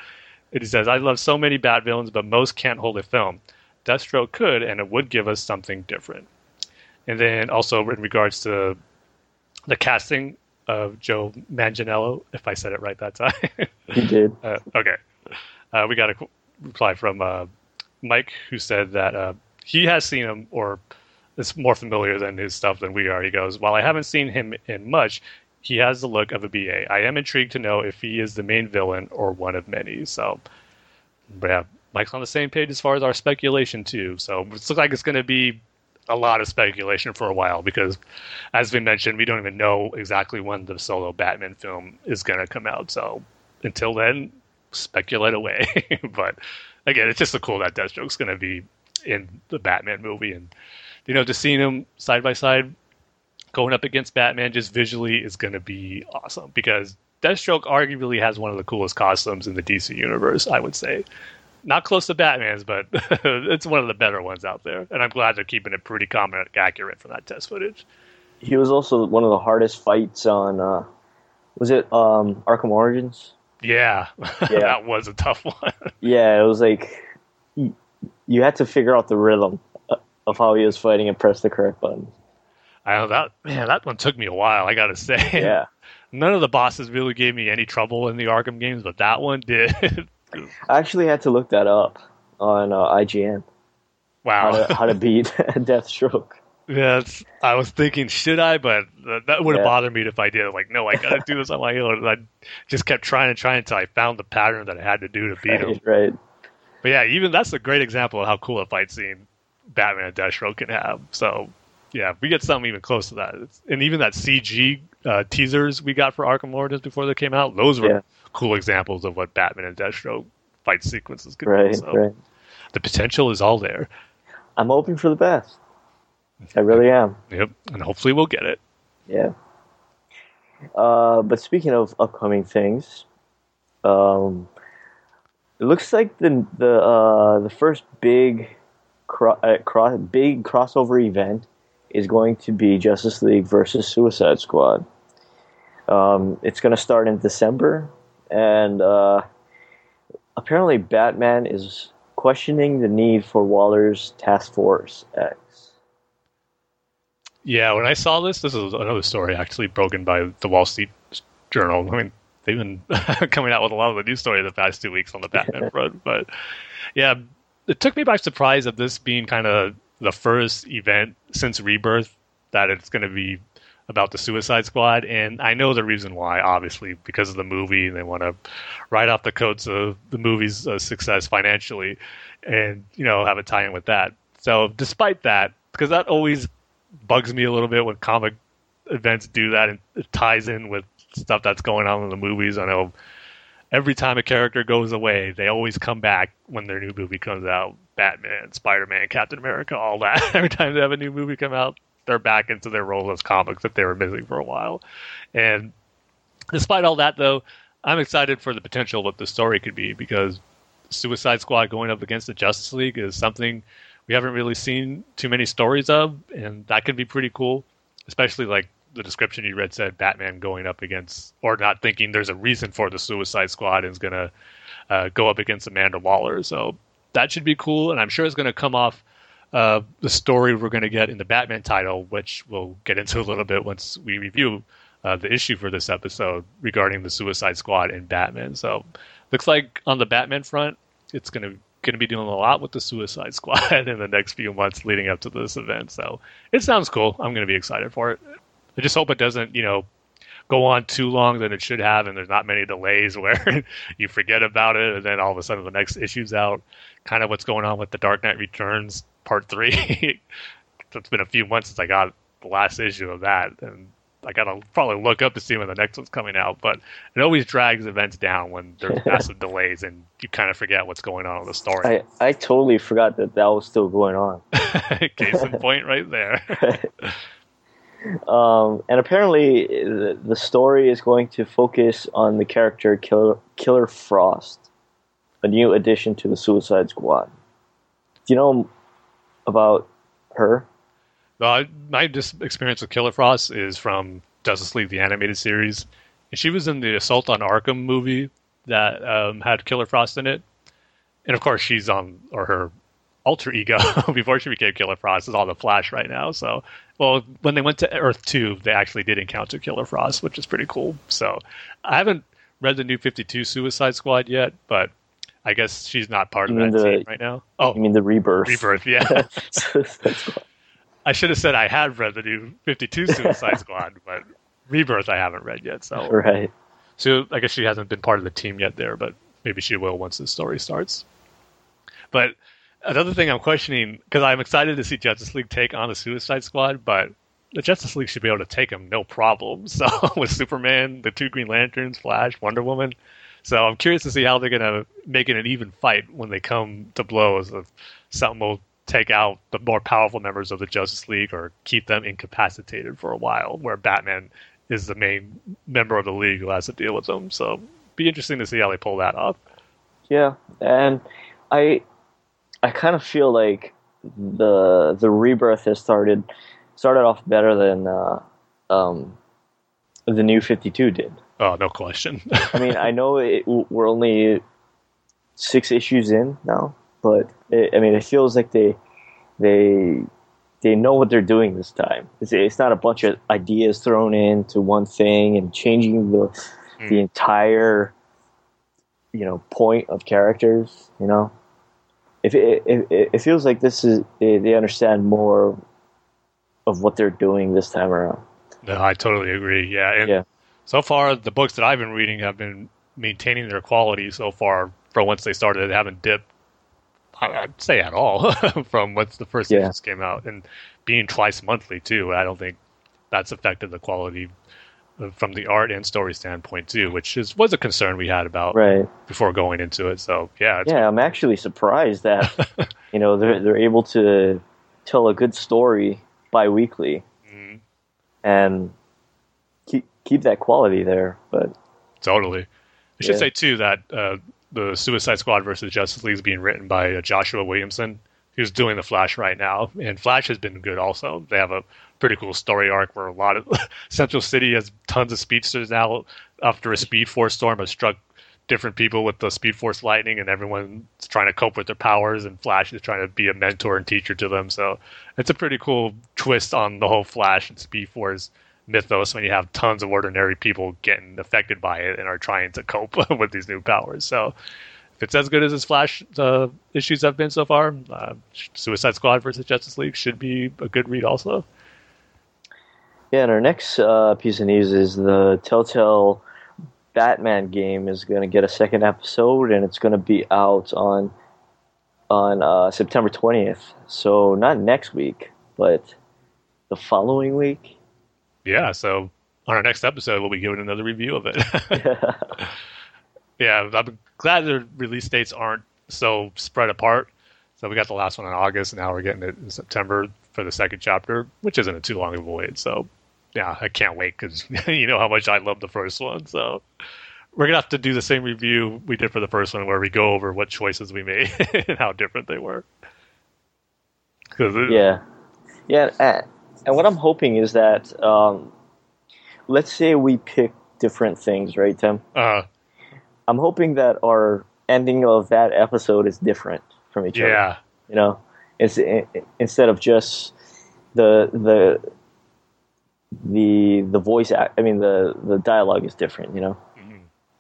He says, I love so many Bat villains, but most can't hold a film. Deathstroke could, and it would give us something different. And then also in regards to the casting of Joe Manganiello, if I said it right that time. He did. Uh, okay. Uh, we got a qu- reply from uh, Mike who said that uh, he has seen him or is more familiar than his stuff than we are. He goes, While I haven't seen him in much, he has the look of a BA. I am intrigued to know if he is the main villain or one of many. So, but yeah, Mike's on the same page as far as our speculation, too. So it looks like it's going to be a lot of speculation for a while because, as we mentioned, we don't even know exactly when the solo Batman film is going to come out. So until then, speculate away. but again, it's just so cool that Deathstroke's going to be in the Batman movie, and you know, just seeing him side by side going up against Batman just visually is going to be awesome because Deathstroke arguably has one of the coolest costumes in the DC universe. I would say. Not close to Batman's, but it's one of the better ones out there, and I'm glad they're keeping it pretty comic accurate from that test footage. He was also one of the hardest fights on. Uh, was it um, Arkham Origins? Yeah, Yeah. that was a tough one. Yeah, it was like you, you had to figure out the rhythm uh, of how he was fighting and press the correct buttons. I know that man. That one took me a while. I gotta say. Yeah, None of the bosses really gave me any trouble in the Arkham games, but that one did. I actually had to look that up on uh, IGN how wow. to how to beat Deathstroke. Yeah, I was thinking, should I? But that, that would have Yeah. bothered me if I did. Like, no, I gotta do this on my own. And I just kept trying and trying until I found the pattern that I had to do to beat him. Right, right. But yeah, even that's a great example of how cool a fight scene Batman and Deathstroke can have. So yeah, if we get something even close to that, it's, and even that CG uh, teasers we got for Arkham Origins before they came out, those were Yeah. cool examples of what Batman and Deathstroke fight sequences could Right, be. So right. the potential is all there. I'm hoping for the best. I really am. Yep, and hopefully we'll get it. Yeah. Uh, but speaking of upcoming things, um, it looks like the the uh, the first big cro- uh, cro- big crossover event is going to be Justice League versus Suicide Squad. Um, it's going to start in December, and uh, apparently Batman is questioning the need for Waller's Task Force X. Yeah, when I saw this, this is another story actually broken by the Wall Street Journal. I mean, they've been coming out with a lot of the news story the past two weeks on the Batman front, but yeah, it took me by surprise of this being kind of the first event since Rebirth that it's going to be about the Suicide Squad, and I know the reason why. Obviously, because of the movie, they want to ride off the coats of the movie's uh, success financially, and you know have a tie-in with that. So, despite that, because that always bugs me a little bit when comic events do that, and it ties in with stuff that's going on in the movies. I know every time a character goes away, they always come back when their new movie comes out. Batman, Spider Man, Captain America, all that. every time they have a new movie come out, they're back into their role as comics that they were missing for a while. And despite all that, though, I'm excited for the potential of what the story could be because Suicide Squad going up against the Justice League is something we haven't really seen too many stories of, and that could be pretty cool. Especially like the description you read said Batman going up against, or not thinking there's a reason for the Suicide Squad and is to uh, go up against Amanda Waller. So that should be cool, and I'm sure it's to come off uh, the story we're to get in the Batman title, which we'll get into a little bit once we review uh, the issue for this episode regarding the Suicide Squad and Batman. So looks like on the Batman front, it's going to be doing a lot with the Suicide Squad in the next few months leading up to this event. So it sounds cool. I'm going to be excited for it. I just hope it doesn't, you know, go on too long than it should have, and there's not many delays where you forget about it, and then all of a sudden the next issue's out. Kind of what's going on with the Dark Knight Returns Part Three. it's been a few months since I got the last issue of that, and I gotta probably look up to see when the next one's coming out. But it always drags events down when there's massive delays, and you kind of forget what's going on with the story. I, I totally forgot that that was still going on. Case in point, right there. Um, and apparently, the, the story is going to focus on the character Killer, Killer Frost, a new addition to the Suicide Squad. Do you know about her? Well, my just experience with Killer Frost is from Justice League the animated series, and she was in the Assault on Arkham movie that um, had Killer Frost in it, and of course she's on or her alter ego before she became Killer Frost is on the Flash right now. So, well, when they went to Earth Two, they actually did encounter Killer Frost, which is pretty cool. So, I haven't read the new Fifty Two Suicide Squad yet, but I guess she's not part You of that the- team right now. Oh, I mean, the rebirth. Rebirth, yeah. I should have said I had read the new 52 Suicide Squad, but Rebirth I haven't read yet. So, right. so I guess she hasn't been part of the team yet there, but maybe she will once the story starts. But another thing I'm questioning because I'm excited to see Justice League take on the Suicide Squad, but the Justice League should be able to take them no problem. So with Superman, the two Green Lanterns, Flash, Wonder Woman. So I'm curious to see how they're gonna make it an even fight when they come to blows. If something will take out the more powerful members of the Justice League or keep them incapacitated for a while, where Batman is the main member of the league who has to deal with them. So be interesting to see how they pull that off. Yeah, and I, I kind of feel like the the rebirth has started started off better than uh, um, the new Fifty Two did. Oh, no question. I mean, I know it, we're only six issues in now, but it, I mean, it feels like they they they know what they're doing this time. It's, it's not a bunch of ideas thrown into one thing and changing the the entire you know point of characters. You know, if it, it, it feels like this is they, they understand more of what they're doing this time around. no, I totally agree. Yeah, and Yeah. so far the books that I've been reading have been maintaining their quality so far from once they started. They haven't dipped. I'd say at all from once the first Yeah. issues came out, and being twice monthly too. I don't think that's affected the quality from the art and story standpoint too, which is was a concern we had about Right. before going into it. So yeah, it's, Yeah, I'm actually surprised that you know they're they're able to tell a good story bi-weekly, Mhm. and keep that quality there. But Totally. I should Yeah. say too that uh, the Suicide Squad versus Justice League is being written by uh, Joshua Williamson, who's doing the Flash right now, and Flash has been good also. They have a pretty cool story arc where a lot of Central City has tons of speedsters now after a Speed Force storm has struck different people with the Speed Force lightning, and everyone's trying to cope with their powers, and Flash is trying to be a mentor and teacher to them. So it's a pretty cool twist on the whole Flash and Speed Force mythos when you have tons of ordinary people getting affected by it and are trying to cope with these new powers. So it's as good as his Flash uh, issues have been so far, uh, Suicide Squad versus Justice League should be a good read also. yeah, and our next uh, piece of news is the Telltale Batman game is going to get a second episode, and it's going to be out on on uh, September twentieth. So not next week, but the following week. Yeah, so on our next episode, we'll be giving another review of it. yeah, I'm glad the release dates aren't so spread apart. So we got the last one in August, and now we're getting it in September for the second chapter, which isn't a too long of a wait. So yeah, I can't wait because you know how much I love the first one. So we're gonna have to do the same review we did for the first one, where we go over what choices we made and how different they were. it- Yeah, yeah, and, and what I'm hoping is that um, let's say we pick different things, right, Tim? uh, I'm hoping that our ending of that episode is different from each other. yeah, You know, it's i- i- instead of just the the the the voice. Act, I mean, the the dialogue is different. You know.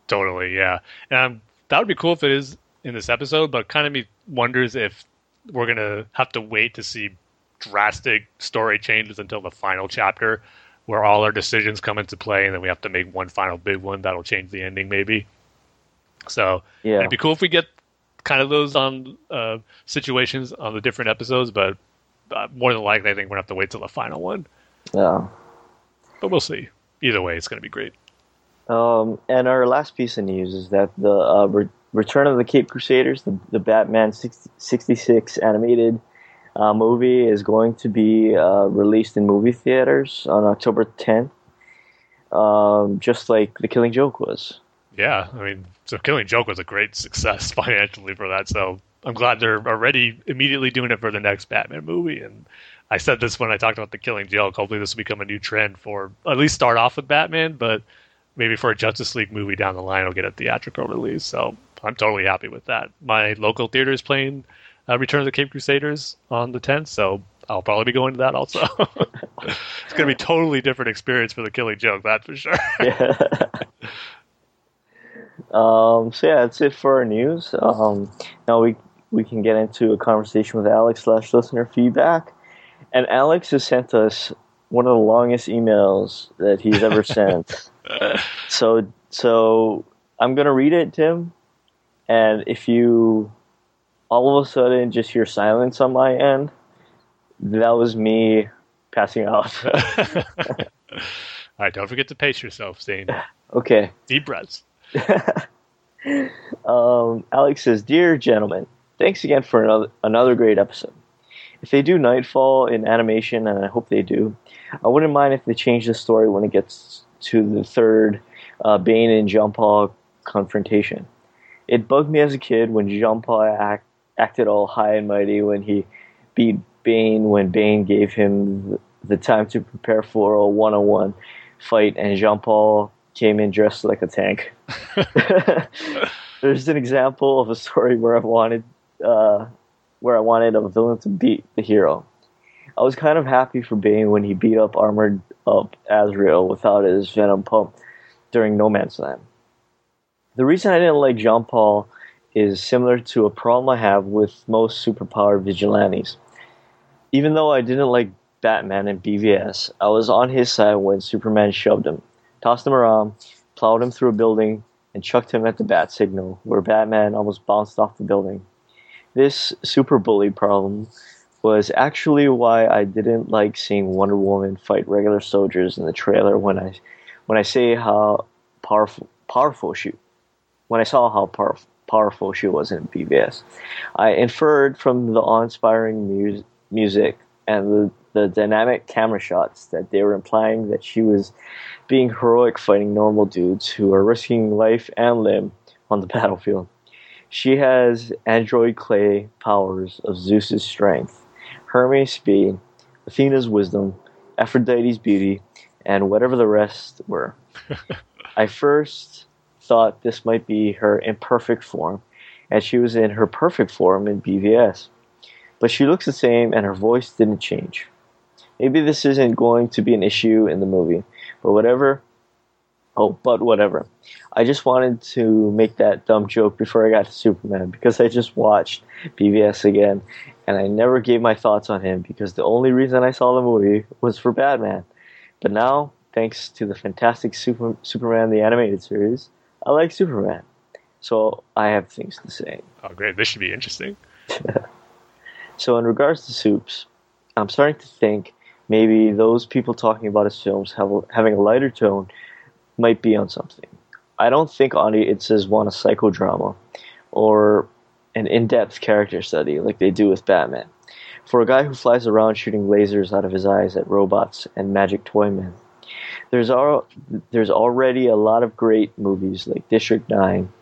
Totally, yeah. Um, that would be cool if it is in this episode, but kind of me wonders if we're gonna have to wait to see drastic story changes until the final chapter, where all our decisions come into play, and then we have to make one final big one that'll change the ending, maybe. So Yeah. it'd be cool if we get kind of those on uh, situations on the different episodes, but uh, more than likely, I think we're gonna have to wait till the final one. Yeah. But we'll see. Either way, it's gonna be great. Um, and our last piece of news is that the uh, Re- Return of the Caped Crusaders, the, the Batman 60, 66 animated uh, movie, is going to be uh, released in movie theaters on October 10th, um, just like The Killing Joke was. Yeah, I mean, so Killing Joke was a great success financially for that. So I'm glad they're already immediately doing it for the next Batman movie. And I said this when I talked about the Killing Joke. Hopefully, this will become a new trend for at least start off with Batman, but maybe for a Justice League movie down the line, it'll get a theatrical release. So I'm totally happy with that. My local theater is playing uh, Return of the Caped Crusaders on the 10th, so I'll probably be going to that also. it's going to be a totally different experience for the Killing Joke, that's for sure. Um, so yeah, that's it for our news. Um, now we we can get into a conversation with Alex slash listener feedback, and Alex has sent us one of the longest emails that he's ever sent. so so I'm gonna read it, Tim, and if you all of a sudden just hear silence on my end, that was me passing out. All right, don't forget to pace yourself, Dane. okay. Deep breaths. Um, Alex says, "Dear gentlemen, thanks again for another another great episode. If they do Knightfall in animation, and I hope they do, I wouldn't mind if they change the story when it gets to the third uh, Bane and Jean Paul confrontation. It bugged me as a kid when Jean Paul act, acted all high and mighty when he beat Bane when Bane gave him the, the time to prepare for a one-on-one fight, and Jean Paul came in dressed like a tank." There's an example of a story where I wanted uh, where I wanted a villain to beat the hero. I was kind of happy for Bane when he beat up armored up Azrael without his venom pump during No Man's Land. The reason I didn't like Jean Paul is similar to a problem I have with most superpowered vigilantes. Even though I didn't like Batman and BVS, I was on his side when Superman shoved him, tossed him around, plowed him through a building, and chucked him at the bat signal, where Batman almost bounced off the building. This super bully problem was actually why I didn't like seeing Wonder Woman fight regular soldiers in the trailer when I when I say how powerful powerful she when I saw how powerful powerful she was in BVS. I inferred from the awe-inspiring mu- music and the the dynamic camera shots that they were implying that she was being heroic fighting normal dudes who are risking life and limb on the battlefield. She has android clay powers of Zeus's strength, Hermes' speed, Athena's wisdom, Aphrodite's beauty, and whatever the rest were. I first thought this might be her imperfect form, and she was in her perfect form in BVS. But she looks the same, and her voice didn't change. Maybe this isn't going to be an issue in the movie, but whatever. Oh, but whatever. I just wanted to make that dumb joke before I got to Superman because I just watched BVS again and I never gave my thoughts on him because the only reason I saw the movie was for Batman. But now, thanks to the fantastic Super, Superman the animated series, I like Superman. So I have things to say. Oh, great! This should be interesting. so, in regards to Soups, I'm starting to think maybe those people talking about his films have, having a lighter tone might be on something. I don't think audiences want a psychodrama or an in-depth character study like they do with Batman. For a guy who flies around shooting lasers out of his eyes at robots and magic toy men, there's al- there's already a lot of great movies like District Nine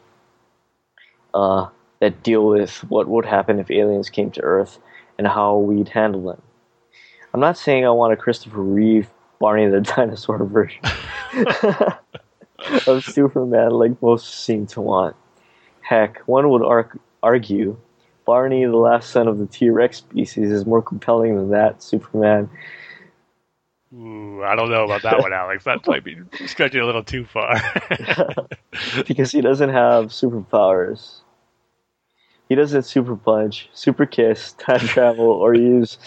uh, that deal with what would happen if aliens came to Earth and how we'd handle them. I'm not saying I want a Christopher Reeve Barney the dinosaur version of Superman like most seem to want. Heck, one would ar- argue Barney, the last son of the T Rex species, is more compelling than that Superman. Ooh, I don't know about that one, Alex. That might be stretching a little too far. because he doesn't have superpowers. He doesn't super punch, super kiss, time travel, or use.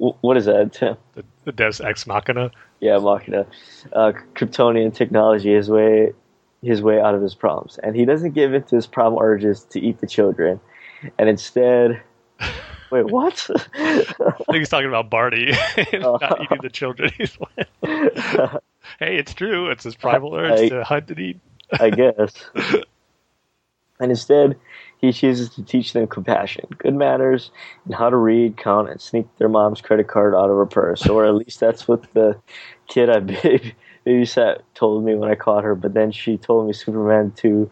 What is that, Tim? The, the Deus Ex Machina? Yeah, Machina. Uh, Kryptonian technology his way, his way out of his problems. And he doesn't give in to his primal urges to eat the children. And instead. Wait, what? I think he's talking about Barney not eating the children. Hey, it's true. It's his primal urge I, to hunt and eat. I guess. And instead, he chooses to teach them compassion, good manners, and how to read, count, and sneak their mom's credit card out of her purse. Or at least that's what the kid I baby, babysat told me when I caught her. But then she told me Superman to.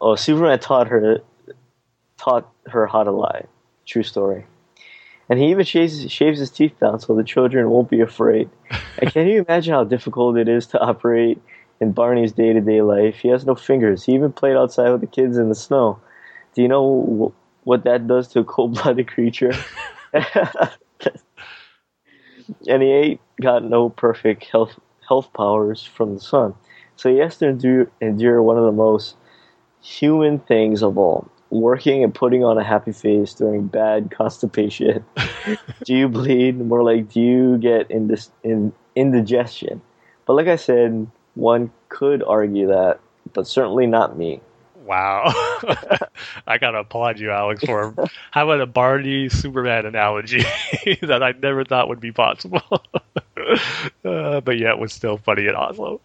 Oh, Superman taught her taught her how to lie. True story. And he even shaves, shaves his teeth down so the children won't be afraid. and can you imagine how difficult it is to operate in Barney's day to day life? He has no fingers. He even played outside with the kids in the snow. Do you know what that does to a cold blooded creature? and he ain't got no perfect health health powers from the sun. So he has to endure, endure one of the most human things of all working and putting on a happy face during bad constipation. do you bleed? More like, do you get indis- in, indigestion? But like I said, one could argue that, but certainly not me. Wow. I gotta applaud you, Alex, for having a Barney Superman analogy that I never thought would be possible. uh, but yet was still funny in Oslo.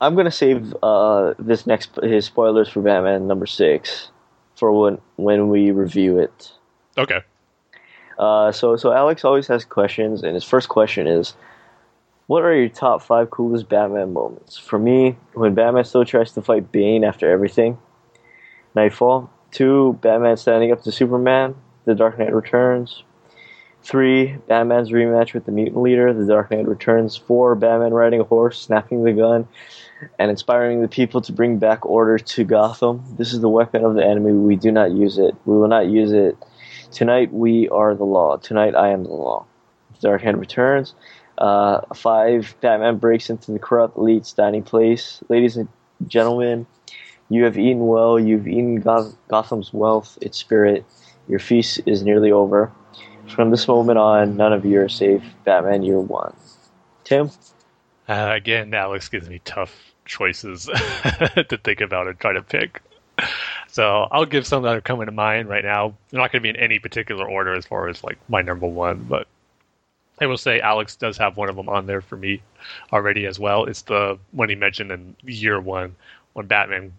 I'm gonna save uh, this next his spoilers for Batman number six for when when we review it. Okay. Uh, so so Alex always has questions, and his first question is, "What are your top five coolest Batman moments?" For me, when Batman still tries to fight Bane after everything. Knightfall. Two, Batman standing up to Superman. The Dark Knight Returns. Three, Batman's rematch with the mutant leader. The Dark Knight Returns. Four, Batman riding a horse, snapping the gun, and inspiring the people to bring back order to Gotham. This is the weapon of the enemy. We do not use it. We will not use it. Tonight we are the law. Tonight I am the law. The Dark Knight Returns. Uh, five, Batman breaks into the corrupt elite's dining place. Ladies and gentlemen, you have eaten well. You've eaten Goth- Gotham's wealth, its spirit. Your feast is nearly over. From this moment on, none of you are safe. Batman Year One. Tim? Uh, again, Alex gives me tough choices to think about and try to pick. So I'll give some that are coming to mind right now. They're not going to be in any particular order as far as like my number one, but I will say Alex does have one of them on there for me already as well. It's the one he mentioned in year one when Batman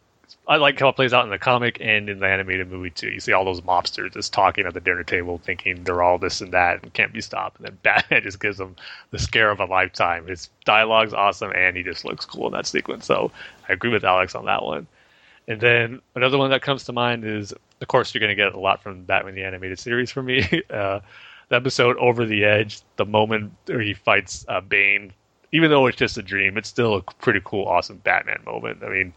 I like how it plays out in the comic and in the animated movie too. You see all those mobsters just talking at the dinner table, thinking they're all this and that and can't be stopped. And then Batman just gives them the scare of a lifetime. His dialogue's awesome, and he just looks cool in that sequence. So I agree with Alex on that one. And then another one that comes to mind is, of course, you're going to get a lot from Batman the Animated Series for me. Uh, episode Over the Edge, the moment where he fights uh, Bane, even though it's just a dream, it's still a pretty cool, awesome Batman moment. I mean,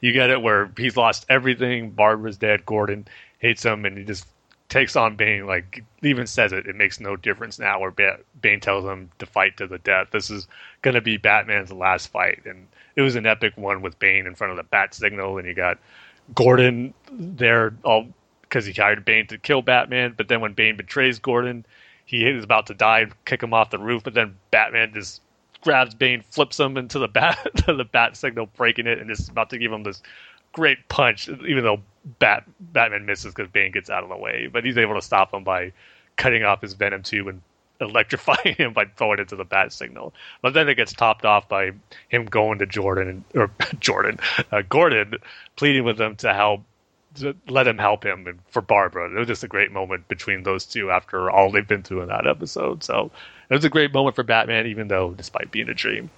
you get it where he's lost everything. Barbara's dead. Gordon hates him, and he just takes on Bane. Like even says it. It makes no difference now. Where Bane tells him to fight to the death. This is going to be Batman's last fight, and it was an epic one with Bane in front of the bat signal, and you got Gordon there all because he hired Bane to kill Batman. But then when Bane betrays Gordon, he is about to die, kick him off the roof. But then Batman just grabs Bane, flips him into the bat, the bat signal, breaking it, and is about to give him this great punch. Even though Bat Batman misses because Bane gets out of the way, but he's able to stop him by cutting off his venom tube and electrifying him by throwing it to the bat signal. But then it gets topped off by him going to Jordan or Jordan, uh, Gordon, pleading with him to help let him help him and for Barbara. It was just a great moment between those two after all they've been through in that episode. So it was a great moment for Batman, even though despite being a dream.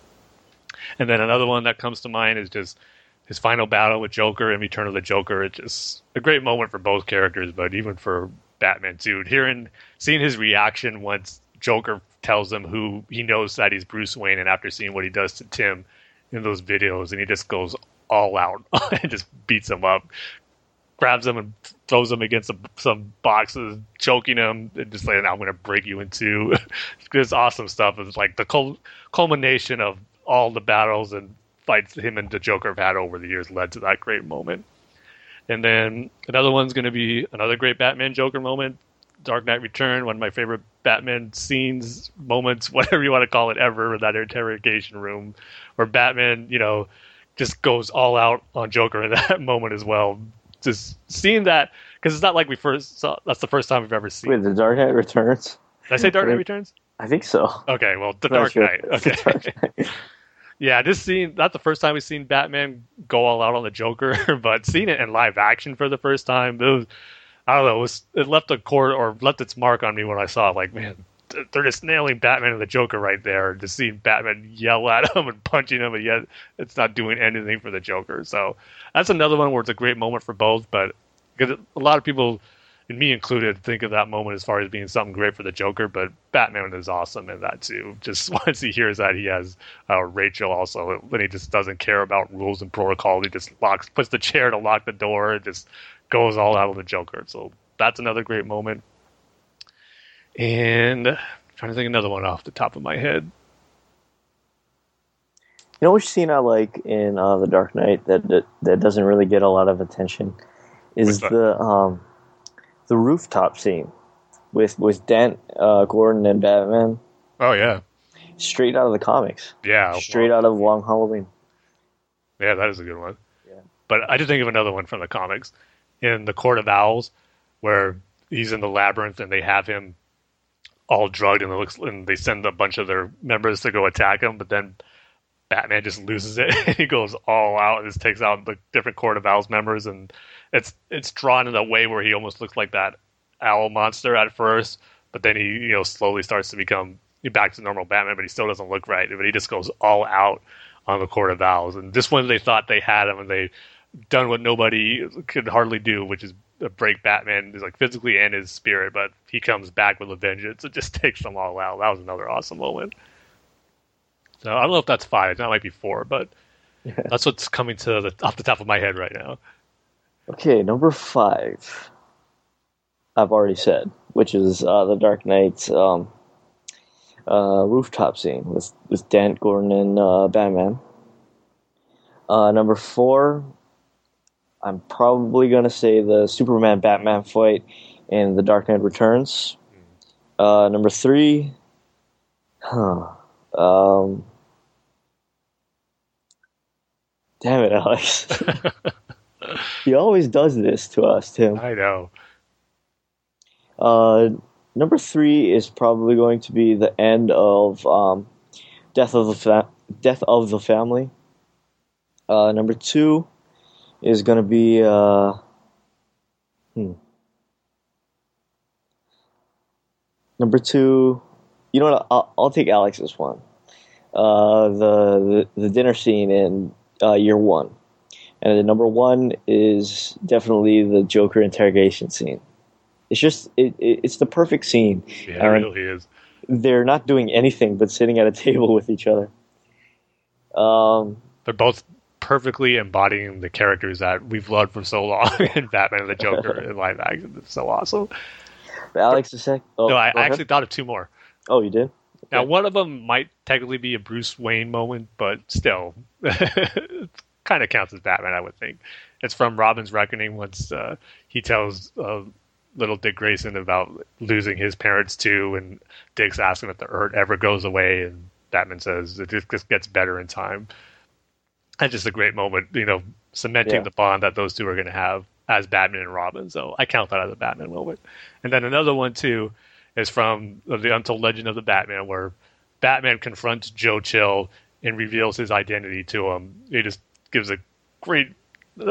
And then another one that comes to mind is just his final battle with Joker in Return of the Joker. It's just a great moment for both characters, but even for Batman too. Hearing, seeing his reaction once Joker tells him who he knows that he's Bruce Wayne, and after seeing what he does to Tim in those videos, and he just goes all out and just beats him up, grabs him and throws him against some, some boxes, choking him, and just saying, "I'm going to break you in two. this awesome stuff is like the cul- culmination of all the battles and fights that him and the Joker have had over the years led to that great moment. And then another one's going to be another great Batman Joker moment. Dark Knight Return, one of my favorite Batman scenes, moments, whatever you want to call it, ever, that interrogation room, where Batman, you know, just goes all out on Joker in that moment as well, just seeing that because it's not like we first saw. That's the first time we've ever seen. Wait, the Dark Knight Returns. Did I say Dark Knight Returns? I think so. Okay, well, the Dark sure. Knight. Okay, Dark Knight. yeah, this scene. Not the first time we've seen Batman go all out on the Joker, but seeing it in live action for the first time, it was. I don't know. It, was, it left a cord or left its mark on me when I saw it. Like, man, they're just nailing Batman and the Joker right there. Just seeing Batman yell at him and punching him, and yet it's not doing anything for the Joker. So that's another one where it's a great moment for both. But because a lot of people, and me included, think of that moment as far as being something great for the Joker. But Batman is awesome in that too. Just once he hears that he has uh, Rachel also, when he just doesn't care about rules and protocol, he just locks, puts the chair to lock the door, and just goes all out on the Joker. So that's another great moment. And I'm trying to think another one off the top of my head. You know which scene I like in uh, the Dark Knight that, that that doesn't really get a lot of attention is the um, the rooftop scene with with Dent, uh, Gordon, and Batman, Oh yeah, straight out of the comics, yeah, straight out of Long Halloween. Yeah, that is a good one. Yeah. But I just think of another one from the comics in the Court of Owls, where he's in the labyrinth and they have him all drugged, and looks and they send a bunch of their members to go attack him, but then Batman just loses it. and he goes all out and just takes out the different Court of Owls members, and it's it's drawn in a way where he almost looks like that owl monster at first, but then he you know slowly starts to become back to normal Batman, but he still doesn't look right. But he just goes all out on the Court of Owls, and this one they thought they had him, and they done what nobody could hardly do, which is break Batman, is like physically and his spirit. But he comes back with a vengeance. It just takes them all out. That was another awesome moment. So I don't know if that's five. That might be four, but that's what's coming to the off the top of my head right now. Okay, number five. I've already said, which is uh, the Dark Knight um, uh, rooftop scene with with Dent, Gordon, and uh, Batman. Uh, number four, I'm probably gonna say the Superman Batman fight in The Dark Knight Returns. Uh, number three, huh? Um, damn it, Alex. he always does this to us, Tim. I know. Uh, number three is probably going to be the end of um, Death of the Fa- Death of the Family. Uh, number two is going to be. Uh, hmm. Number two, you know what? I'll, I'll take Alex's one. Uh, the, the the dinner scene in uh, year one, and the number one is definitely the Joker interrogation scene. It's just it, it it's the perfect scene. Yeah, it really is. They're not doing anything but sitting at a table with each other. Um, They're both perfectly embodying the characters that we've loved for so long in Batman and the Joker in live action. It's so awesome. but Alex is sec. Oh, no, I, I actually thought of two more. Oh, you did. Now, one of them might technically be a Bruce Wayne moment, but still, it kind of counts as Batman, I would think. It's from Robin's Reckoning once uh, he tells uh, little Dick Grayson about losing his parents too, and Dick's asking if the hurt ever goes away, and Batman says it just gets better in time. That's just a great moment, you know, cementing Yeah. the bond that those two are going to have as Batman and Robin. So I count that as a Batman moment. And then another one too is from the Untold Legend of the Batman, where Batman confronts Joe Chill and reveals his identity to him. He just gives a great. I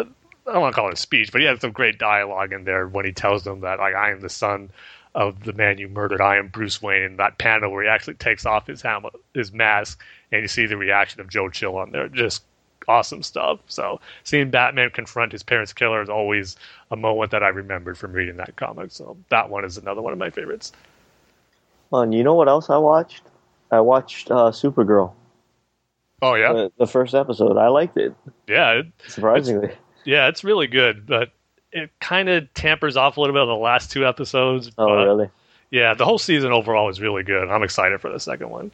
don't want to call it a speech, but he has some great dialogue in there when he tells them that like I am the son of the man you murdered. I am Bruce Wayne. And that panel where he actually takes off his helmet, his mask, and you see the reaction of Joe Chill on there. Just awesome stuff. So seeing Batman confront his parents' killer is always a moment that I remembered from reading that comic. So that one is another one of my favorites. Well, and you know what else I watched? I watched uh, Supergirl, Oh yeah, the, the first episode. I liked it yeah, it, surprisingly. yeah. It's really good, but it kind of tampers off a little bit of the last two episodes. Oh, but really? Yeah, the whole season overall is really good. I'm excited for the second one.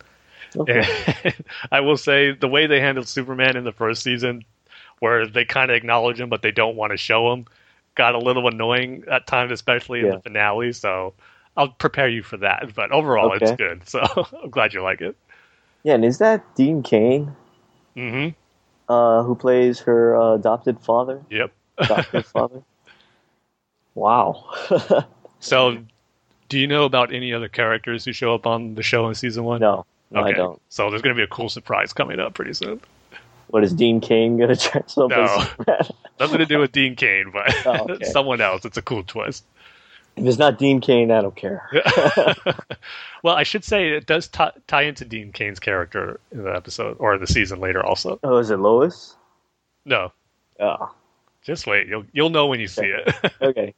Okay. I will say the way they handled Superman in the first season, where they kind of acknowledge him but they don't want to show him, got a little annoying at times, especially in the finale. So I'll prepare you for that. But overall, it's good. So I'm glad you like it. Yeah, and is that Dean Cain hmm uh, who plays her uh, adopted father? Yep. Adopted father. Wow. So, do you know about any other characters who show up on the show in season one? no, no, I Okay. don't. So there's going to be a cool surprise coming up pretty soon. What is Dean Cain gonna dress up No. Nothing to do with Dean Cain, but Oh, okay. someone else. It's a cool twist. if it's not Dean Cain, I don't care. well, I should say it does t- tie into Dean Cain's character in the episode or the season later. Also, Oh, is it Lois? no, Oh, just wait. You'll you'll know when you see it. okay.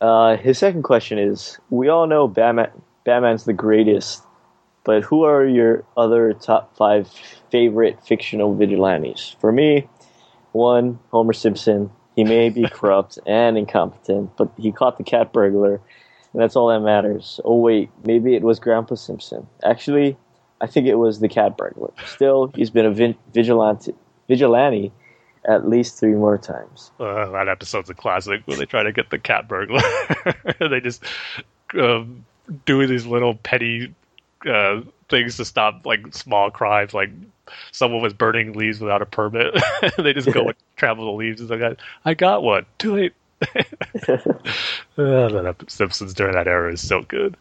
Uh, his second question is: We all know Batman. Batman's the greatest, but who are your other top five favorite fictional vigilantes? For me, one Homer Simpson. He may be corrupt and incompetent, but he caught the cat burglar, and that's all that matters. Oh wait, maybe it was Grandpa Simpson. Actually, I think it was the cat burglar. Still, he's been a vin- vigilante. Vigilante at least three more times. uh, that episode's a classic where they try to get the cat burglar. they just um, do these little petty uh, things to stop like small crimes, like someone was burning leaves without a permit. they just go and travel the leaves. It's like, I, got one. Too late. Uh, that Simpsons during that era is so good.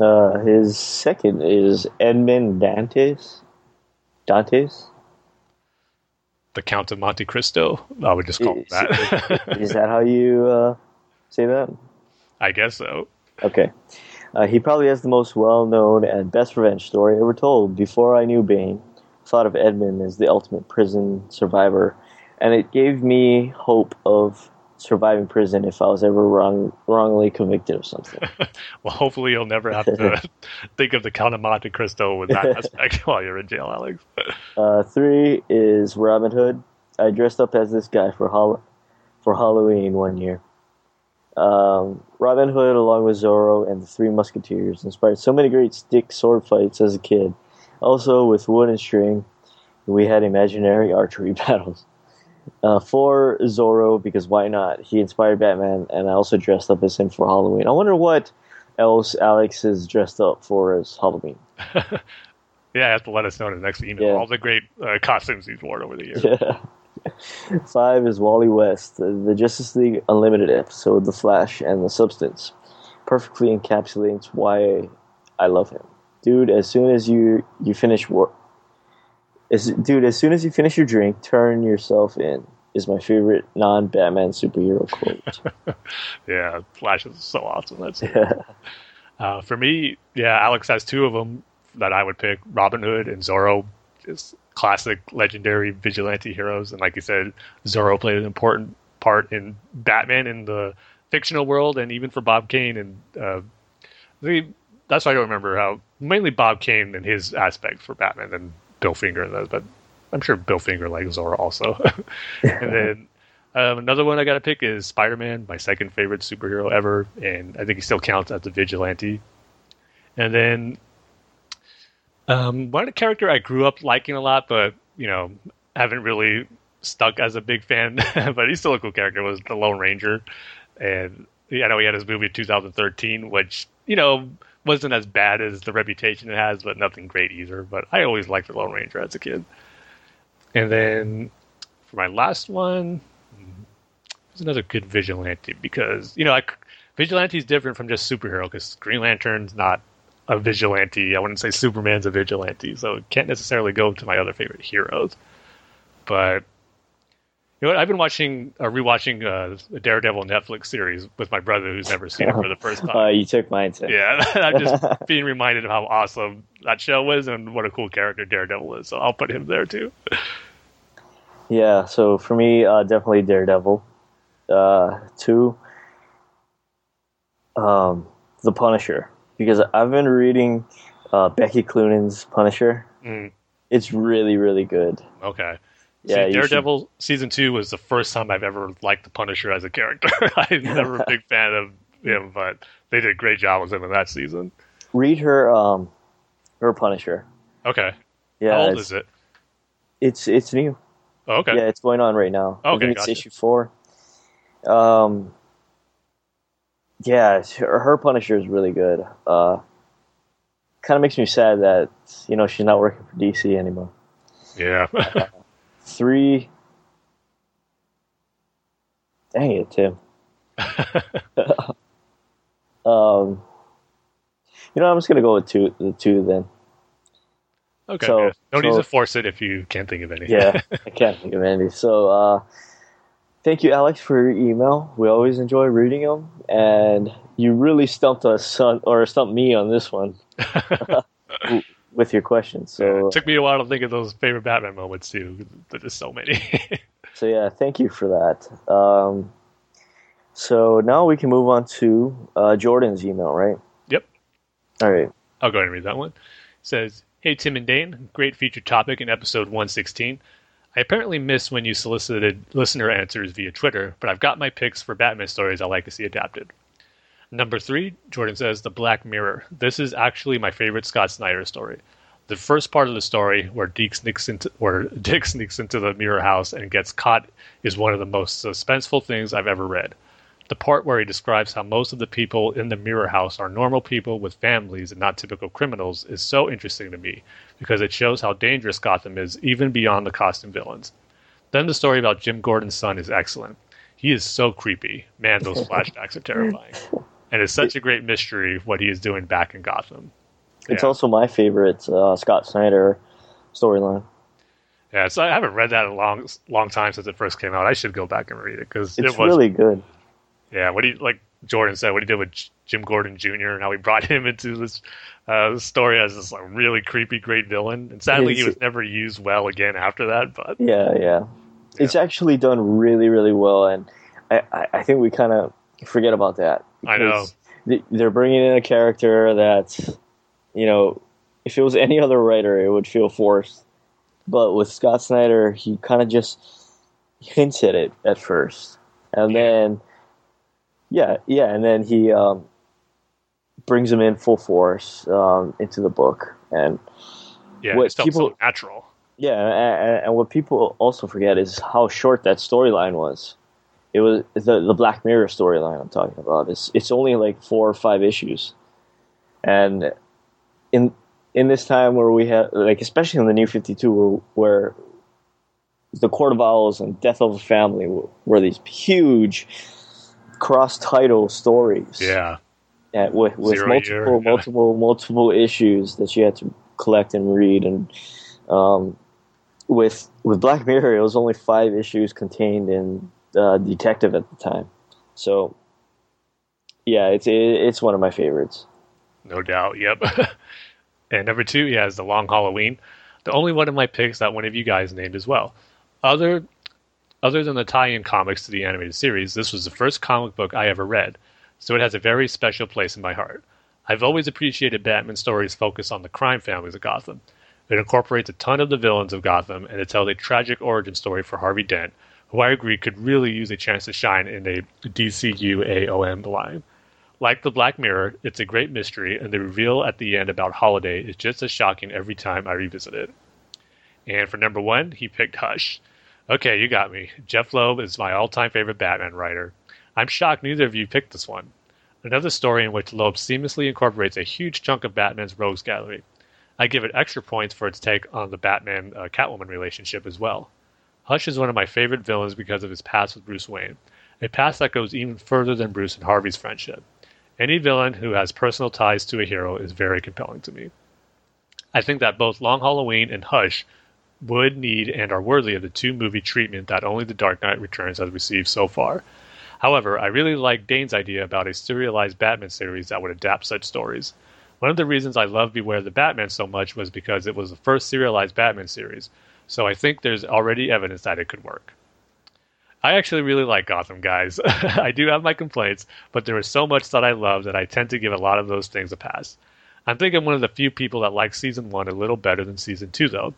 Uh, his second is Edmund Dantes. Dantes? The Count of Monte Cristo. I would just call him Is- that. Is that how you uh, say that? I guess so. Okay. Uh, he probably has the most well known and best revenge story ever told. Before I knew Bane, I thought of Edmund as the ultimate prison survivor, and it gave me hope of surviving prison if I was ever wrong, wrongly convicted of something. Well, hopefully you'll never have to think of the Count of Monte Cristo with that aspect while you're in jail, Alex. Uh, three is Robin Hood. I dressed up as this guy for Hall- for Halloween one year. Um, Robin Hood, along with Zorro and the Three Musketeers, inspired so many great stick sword fights as a kid. Also, with wood and string, we had imaginary archery battles. Uh, four Zorro because why not? He inspired Batman, and I also dressed up as him for Halloween. I wonder what else Alex is dressed up for as Halloween. Yeah, you have to let us know in the next email. Yeah. All the great uh, costumes he's worn over the years. Five is Wally West, the the Justice League Unlimited episode, The Flash and the Substance. Perfectly encapsulates why I love him. Dude, as soon as you, you finish work, as, dude, as soon as you finish your drink, turn yourself in. is my favorite non-Batman superhero quote. Yeah, Flash is so awesome. That's yeah. uh, for me. Yeah, Alex has two of them that I would pick: Robin Hood and Zorro. Just classic, legendary vigilante heroes. And like you said, Zorro played an important part in Batman in the fictional world, and even for Bob Kane. And uh, the, that's why I don't remember how mainly Bob Kane and his aspect for Batman and Bill Finger. and those, But I'm sure Bill Finger likes Zorro also. and then um, another one I got to pick is Spider Man, my second favorite superhero ever, and I think he still counts as a vigilante. And then um, one of the character I grew up liking a lot, but you know haven't really stuck as a big fan, but he's still a cool character. Was the Lone Ranger, and I know he had his movie in 2013, which you know wasn't as bad as the reputation it has, but nothing great either. But I always liked the Lone Ranger as a kid. And then for my last one, there's another good vigilante because you know, like vigilante is different from just superhero because Green Lantern's not a vigilante. I wouldn't say Superman's a vigilante, so it can't necessarily go to my other favorite heroes. But you know what? I've been watching, uh, rewatching uh, the Daredevil Netflix series with my brother, who's never seen it for the first time. Uh, you took mine too. Yeah, I'm just being reminded of how awesome that show was and what a cool character Daredevil is. So I'll put him there too. Yeah, so for me, uh, definitely Daredevil. Uh, two, um, The Punisher, because I've been reading uh, Becky Cloonan's Punisher. Mm, It's really, really good. okay. Yeah, See, you should- Daredevil season two was the first time I've ever liked the Punisher as a character. I'm never a big fan of him, but they did a great job with him in that season. Read her, um, her Punisher. Okay. Yeah, How old is it? it's it's new. Oh, okay. Yeah, it's going on right now. I Okay, think it's gotcha. issue four. Um, yeah, her, her Punisher is really good. Uh, kind of makes me sad that you know she's not working for DC anymore. Yeah. Three. Dang it, Tim. um, you know, I'm just gonna go with two. The two then. okay. So- yeah. No need so- to force it if you can't think of any. Yeah, I can't think of any. So, uh, thank you, Alex, for your email. We always enjoy reading them, and you really stumped us on, or stumped me on this one with your questions. So, it took me a while to think of those favorite Batman moments too. There's so many. so yeah, thank you for that. Um, so now we can move on to uh, Jordan's email, right? Yep. All right. I'll go ahead and read that one. It says, Hey Tim and Dane, great featured topic in episode 116. I apparently missed when you solicited listener answers via Twitter, but I've got my picks for Batman stories I like to see adapted. Number three, Jordan says, The Black Mirror. This is actually my favorite Scott Snyder story. The first part of the story, where Dick sneaks into where Dick sneaks into the mirror house and gets caught, is one of the most suspenseful things I've ever read. The part where he describes how most of the people in the mirror house are normal people with families and not typical criminals is so interesting to me because it shows how dangerous Gotham is even beyond the costume villains. Then the story about Jim Gordon's son is excellent. He is so creepy. Man, those flashbacks are terrifying. And it's such a great mystery what he is doing back in Gotham. It's also my favorite uh, Scott Snyder storyline. Yeah, so I haven't read that in a long, long time since it first came out. I should go back and read it because It's it was really good. Yeah, what he like Jordan said, what he did with Jim Gordon Jr. and how he brought him into this uh, story as this like really creepy, great villain. And sadly, he was never used well again after that. But Yeah, yeah. It's actually done really, really well, and I, I, I think we kind of forget about that. I know. They're bringing in a character that, you know, if it was any other writer, it would feel forced. But with Scott Snyder, he kind of just hints at it at first, and then, yeah, yeah, and then he um, brings him in full force um, into the book, and yeah, What people- natural. yeah, and, and what people also forget is how short that storyline was. It was the the Black Mirror storyline I'm talking about. It's it's only like four or five issues, and in in this time where we have like especially in the New Fifty Two where where the Court of Owls and Death of a Family were, were these huge cross title stories Yeah, yeah, with, with multiple, year, yeah. multiple, multiple issues that you had to collect and read, and um, with with Black Mirror, it was only five issues contained in uh, Detective at the time. So, yeah, it's it, it's one of my favorites. No doubt. Yep. and number two, he has The Long Halloween, the only one of my picks that one of you guys named as well. Other other than the tie-in comics to the animated series, this was the first comic book I ever read, so it has a very special place in my heart. I've always appreciated Batman stories focused on the crime families of Gotham. It incorporates a ton of the villains of Gotham, and it tells a tragic origin story for Harvey Dent, who I agree could really use a chance to shine in a DCU AOM line. Like the Black Mirror, it's a great mystery, and the reveal at the end about Holiday is just as shocking every time I revisit it. And for number one, he picked Hush. Okay, you got me. Jeph Loeb is my all time favorite Batman writer. I'm shocked neither of you picked this one. Another story in which Loeb seamlessly incorporates a huge chunk of Batman's rogues gallery. I give it extra points for its take on the Batman uh, Catwoman relationship as well. Hush is one of my favorite villains because of his past with Bruce Wayne, a past that goes even further than Bruce and Harvey's friendship. Any villain who has personal ties to a hero is very compelling to me. I think that both Long Halloween and Hush would need and are worthy of the two movie treatment that only The Dark Knight Returns has received so far. However, I really like Dane's idea about a serialized Batman series that would adapt such stories. One of the reasons I love Beware the Batman so much was because it was the first serialized Batman series, so I think there's already evidence that it could work. I actually really like Gotham, guys. I do have my complaints, but there is so much that I love that I tend to give a lot of those things a pass. I think I'm one of the few people that like season one a little better than season two, though.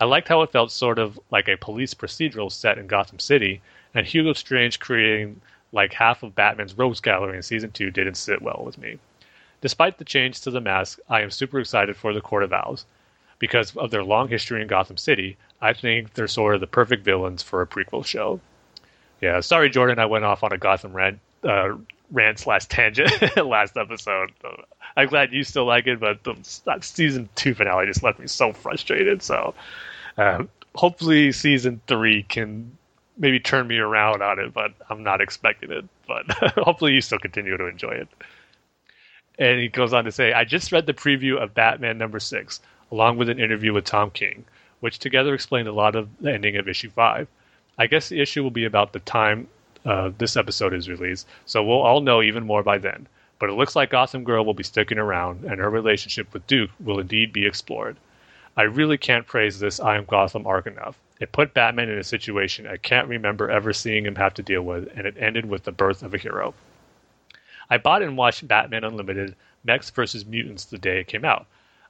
I liked how it felt sort of like a police procedural set in Gotham City, and Hugo Strange creating like half of Batman's rogues gallery in season two didn't sit well with me. Despite the change to the mask, I am super excited for the Court of Owls. Because of their long history in Gotham City, I think they're sort of the perfect villains for a prequel show. Yeah, sorry, Jordan, I went off on a Gotham rant, uh, rant slash tangent last episode. I'm glad you still like it, but the that season two finale just left me so frustrated. So um, hopefully season three can maybe turn me around on it, but I'm not expecting it. But hopefully you still continue to enjoy it. And he goes on to say, I just read the preview of Batman number six, along with an interview with Tom King, which together explained a lot of the ending of issue five. I guess the issue will be about the time uh, this episode is released, so we'll all know even more by then. But it looks like Gotham Girl will be sticking around, and her relationship with Duke will indeed be explored. I really can't praise this I Am Gotham arc enough. It put Batman in a situation I can't remember ever seeing him have to deal with, and it ended with the birth of a hero. I bought and watched Batman Unlimited Mechs vs. Mutants the day it came out.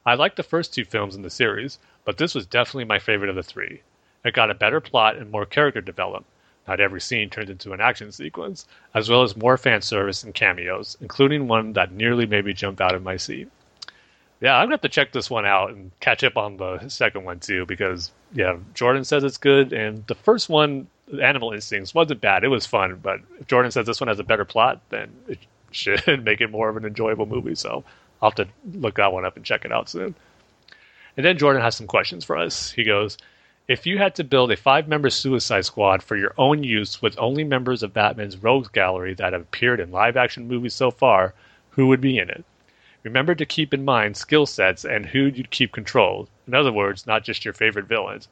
I liked the first two films in the series, but this was definitely my favorite of the three. It got a better plot and more character development. Not every scene turned into an action sequence, as well as more fan service and cameos, including one that nearly made me jump out of my seat yeah, I'm gonna have to check this one out and catch up on the second one too because yeah, Jordan says it's good, and the first one, Animal Instincts, wasn't bad. It was fun, but if Jordan says this one has a better plot, then it should make it more of an enjoyable movie. So I'll have to look that one up and check it out soon. And then Jordan has some questions for us. He goes, if you had to build a five member Suicide Squad for your own use with only members of Batman's Rogues Gallery that have appeared in live action movies so far, who would be in it? Remember to keep in mind skill sets and who you'd keep controlled. In other words, not just your favorite villains.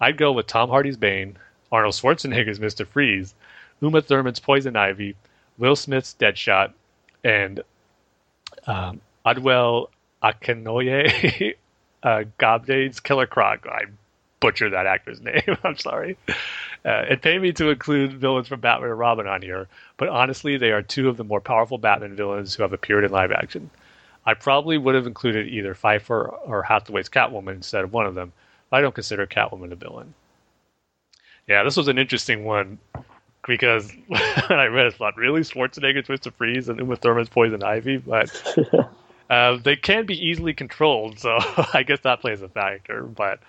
I'd go with Tom Hardy's Bane, Arnold Schwarzenegger's Mr. Freeze, Uma Thurman's Poison Ivy, Will Smith's Deadshot, and um, Adwell Akinoye uh, Gobdade's Killer Croc. I butchered that actor's name. I'm sorry. Uh, it paid me to include villains from Batman and Robin on here, but honestly, they are two of the more powerful Batman villains who have appeared in live action. I probably would have included either Pfeiffer or Hathaway's Catwoman instead of one of them, but I don't consider Catwoman a villain. Yeah, this was an interesting one because when I read it, I thought, really? Schwarzenegger, Mr. Freeze, and Uma Thurman's Poison Ivy? But uh, they can be easily controlled, so I guess that plays a factor. But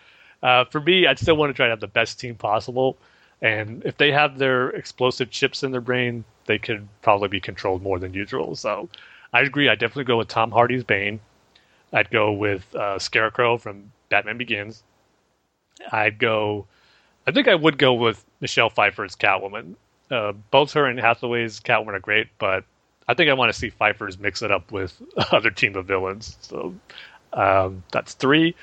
uh, for me, I'd still want to try to have the best team possible. And if they have their explosive chips in their brain, they could probably be controlled more than usual. So I agree. I definitely go with Tom Hardy's Bane. I'd go with uh, Scarecrow from Batman Begins. I'd go. I think I would go with Michelle Pfeiffer's Catwoman. Uh, both her and Hathaway's Catwoman are great, but I think I want to see Pfeiffer's mix it up with other team of villains. So um, that's three.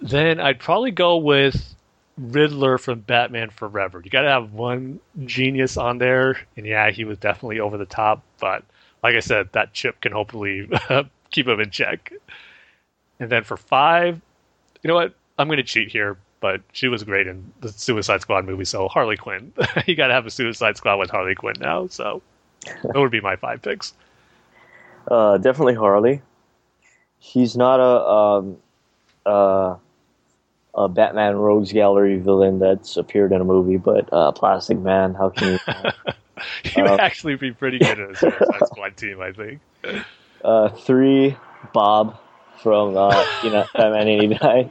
Then I'd probably go with Riddler from Batman Forever. You got to have one genius on there, and yeah, he was definitely over the top. But like I said, that chip can hopefully keep him in check. And then for five, you know what? I'm going to cheat here, but she was great in the Suicide Squad movie. So Harley Quinn, you got to have a Suicide Squad with Harley Quinn now. So that would be my five picks. Uh, definitely Harley. He's not a um, uh, a Batman Rogues Gallery villain that's appeared in a movie, but uh, Plastic Man. How can you? he would actually be pretty good in a Suicide Squad team, I think. Uh, three, Bob from uh, you know Batman '89.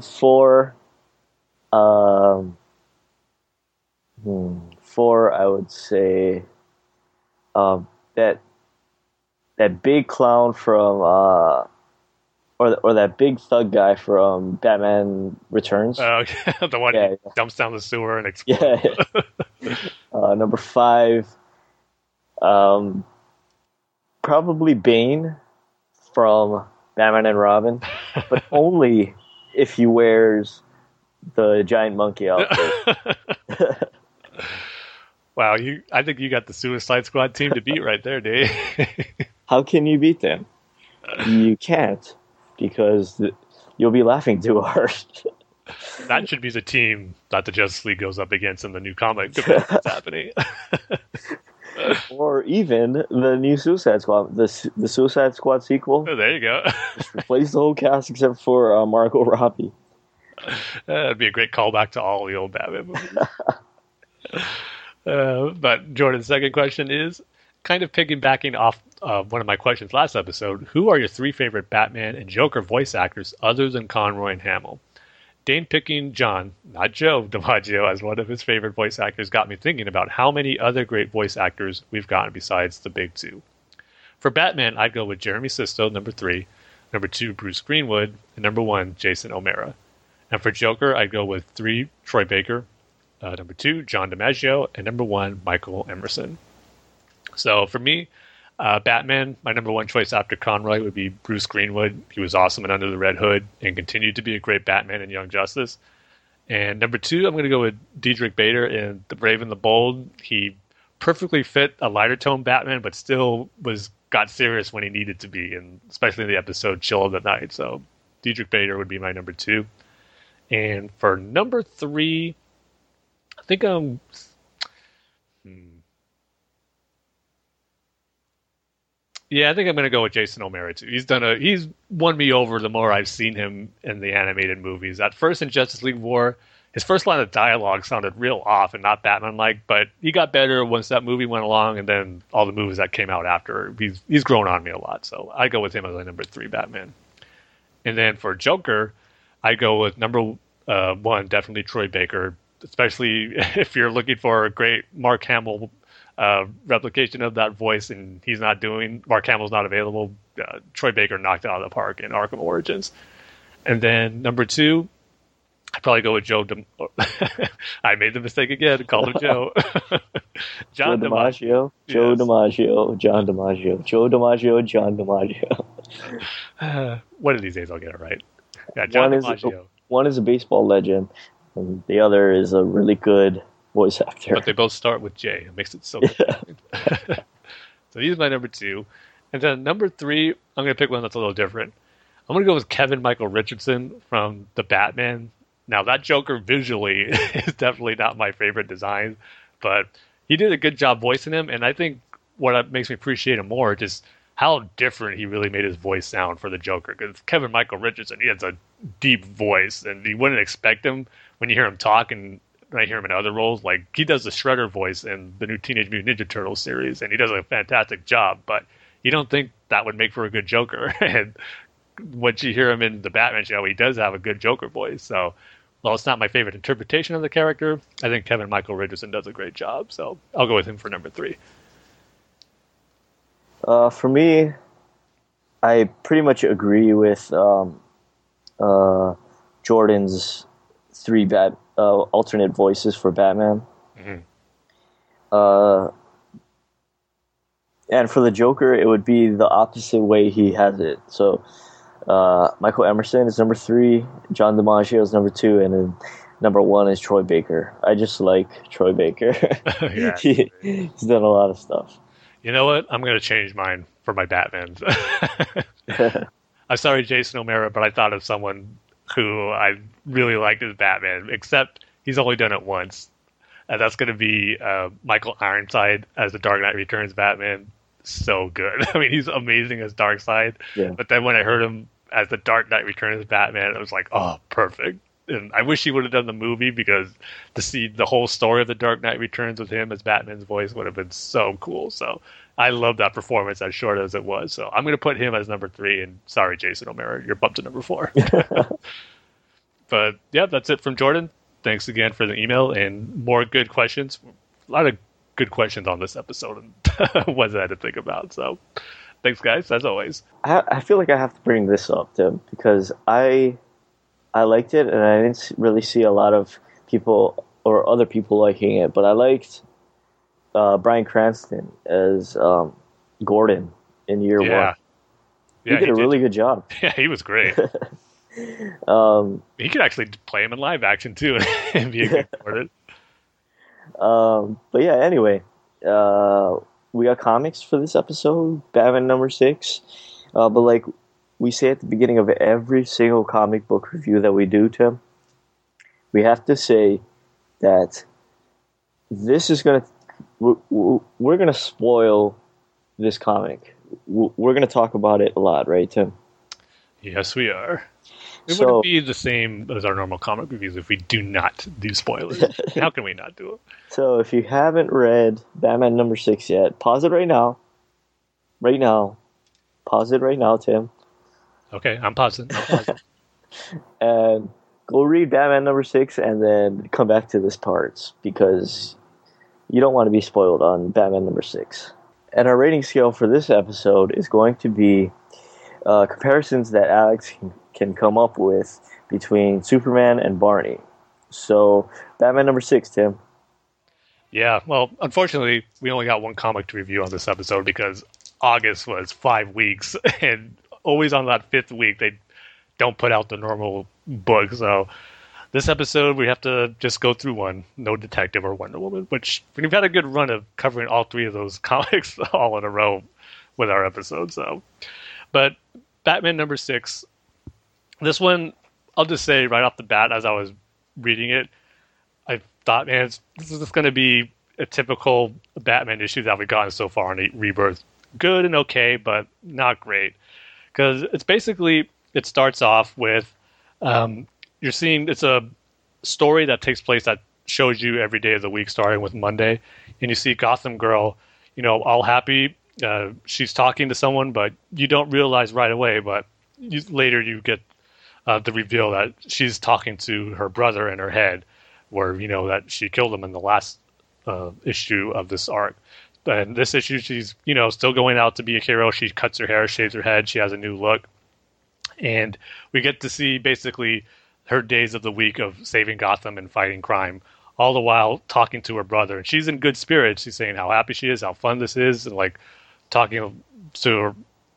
Four, um, hmm, four. I would say um, that that big clown from uh, or or that big thug guy from Batman Returns. Oh, the one Yeah, who yeah. dumps down the sewer and explodes. Yeah. uh, number five, um, probably Bane from Batman and Robin, but only if he wears the giant monkey outfit. wow, you! I think you got the Suicide Squad team to beat right there, Dane. How can you beat them? You can't because you'll be laughing too hard. that should be the team that the Justice League goes up against in the new comic that's happening. or even the new Suicide Squad, the the Suicide Squad sequel. Oh, there you go. Replace the whole cast except for uh, Margot Robbie. That'd be a great callback to all the old Batman movies. uh, but Jordan's second question is kind of piggybacking off uh, one of my questions last episode. Who are your three favorite Batman and Joker voice actors other than Conroy and Hamill? Dane picking John, not Joe DiMaggio, as one of his favorite voice actors got me thinking about how many other great voice actors we've gotten besides the big two. For Batman, I'd go with Jeremy Sisto, number three, number two, Bruce Greenwood, and number one, Jason O'Mara. And for Joker, I'd go with three, Troy Baker, uh, number two, John DiMaggio, and number one, Michael Emerson. So for me, uh, Batman, my number one choice after Conroy would be Bruce Greenwood. He was awesome in Under the Red Hood and continued to be a great Batman in Young Justice. And number two, I'm going to go with Diedrich Bader in The Brave and the Bold. He perfectly fit a lighter tone Batman, but still was got serious when he needed to be, and especially in the episode Chill of the Night. So Diedrich Bader would be my number two. And for number three, I think I'm. Yeah, I think I'm going to go with Jason O'Mara too. He's done a he's won me over the more I've seen him in the animated movies. At first in Justice League War, his first line of dialogue sounded real off and not Batman like, but he got better once that movie went along, and then all the movies that came out after. He's he's grown on me a lot, so I go with him as my number three Batman. And then for Joker, I go with number uh, one, definitely Troy Baker, especially if you're looking for a great Mark Hamill uh, replication of that voice, and he's not doing. Mark Hamill's not available. Uh, Troy Baker knocked it out of the park in Arkham Origins. And then number two, I'd probably go with Joe. I made the mistake again. Call him Joe. Joe John DiMaggio. DiMaggio, Joe Yes. DiMaggio, John DiMaggio, Joe DiMaggio, John DiMaggio. One of these days I'll get it right. Yeah, John One is DiMaggio. one is a baseball legend, and the other is a really good voice actor. but they both start with J. It makes it so. confusing. so he's my number two, and then number three, I'm gonna pick one that's a little different. I'm gonna go with Kevin Michael Richardson from the Batman. Now that Joker visually is definitely not my favorite design, but he did a good job voicing him, and I think what makes me appreciate him more just how different he really made his voice sound for the Joker. Because Kevin Michael Richardson, he has a deep voice, and you wouldn't expect him when you hear him talk and I hear him in other roles. Like he does the Shredder voice in the new Teenage Mutant Ninja Turtles series, and he does a fantastic job. But you don't think that would make for a good Joker. and once you hear him in the Batman show, he does have a good Joker voice. So, while it's not my favorite interpretation of the character, I think Kevin Michael Richardson does a great job. So I'll go with him for number three. Uh, for me, I pretty much agree with um, uh, Jordan's three bat uh, alternate voices for Batman. Mhm. Uh, and for the Joker, it would be the opposite way he has it. So, Uh, Michael Emerson is number three. John DiMaggio is number two, and then number one is Troy Baker. I just like Troy Baker. Yeah. he, he's done a lot of stuff. You know what? I'm going to change mine for my Batman. I'm sorry, Jason O'Mara, but I thought of someone who I really liked as Batman, except he's only done it once. And that's going to be uh, Michael Ironside as the Dark Knight Returns Batman. So good. I mean, he's amazing as Darkseid. Yeah. But then when I heard him as the Dark Knight Returns Batman, I was like, oh, perfect. And I wish he would have done the movie because to see the whole story of the Dark Knight Returns with him as Batman's voice would have been so cool. So I love that performance, as short as it was. So I'm going to put him as number three. And sorry, Jason O'Mara, you're bumped to number four. but yeah, that's it from Jordan. Thanks again for the email and more good questions. A lot of good questions on this episode and ones I had to think about. So thanks, guys, as always. I, I feel like I have to bring this up, Tim, because I I liked it, and I didn't really see a lot of people or other people liking it. But I liked uh, Bryan Cranston as um, Gordon in year Yeah. one. He Yeah, did a really good job. Yeah, he was great. Um, he could actually play him in live action too and be a good Gordon. um, but yeah, anyway, uh, we got comics for this episode, Batman number six. Uh, but like we say at the beginning of every single comic book review that we do, Tim, we have to say that this is gonna we're, we're gonna spoil this comic. We're gonna talk about it a lot, right, Tim? Yes, we are. It So- wouldn't be the same as our normal comic reviews if we do not do spoilers. How can we not do it? So if you haven't read Batman number six yet, pause it right now. Right now. Pause it right now, Tim. Okay, I'm pausing. I'm pausing. And go read Batman number six and then come back to this part because you don't want to be spoiled on Batman number six. And our rating scale for this episode is going to be uh, comparisons that Alex can, come up with between Superman and Barney. So, Batman number six, Tim. Yeah, well, unfortunately, we only got one comic to review on this episode because August was five weeks, and always on that fifth week, they don't put out the normal book. So this episode, we have to just go through one no Detective or Wonder Woman, which we've had a good run of covering all three of those comics all in a row with our episodes. So, but Batman number six, this one, I'll just say right off the bat as I was reading it, I thought, man, this is just going to be a typical Batman issue that we've gotten so far in Rebirth. Good and okay, but not great. Because it's basically, it starts off with um, you're seeing it's a story that takes place that shows you every day of the week, starting with Monday. And you see Gotham Girl, you know, all happy. Uh, she's talking to someone, but you don't realize right away. But you, later you get uh, the reveal that she's talking to her brother in her head, where you know that she killed him in the last uh, issue of this arc. And this issue, she's you know still going out to be a hero. She cuts her hair, shaves her head. She has a new look, and we get to see basically her days of the week of saving Gotham and fighting crime, all the while talking to her brother. And she's in good spirits. She's saying how happy she is, how fun this is, and like talking to her,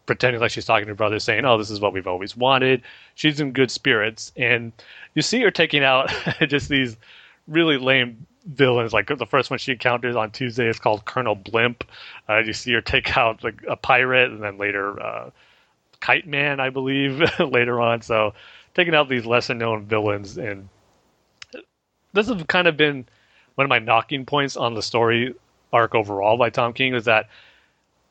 pretending like she's talking to her brother, saying, "Oh, this is what we've always wanted." She's in good spirits, and you see her taking out just these really lame villains. Like the first one she encounters on Tuesday is called Colonel Blimp. Uh, you see her take out like a pirate, and then later uh, Kite Man, I believe, later on. So taking out these lesser known villains, and this has kind of been one of my knocking points on the story arc overall by Tom King is that,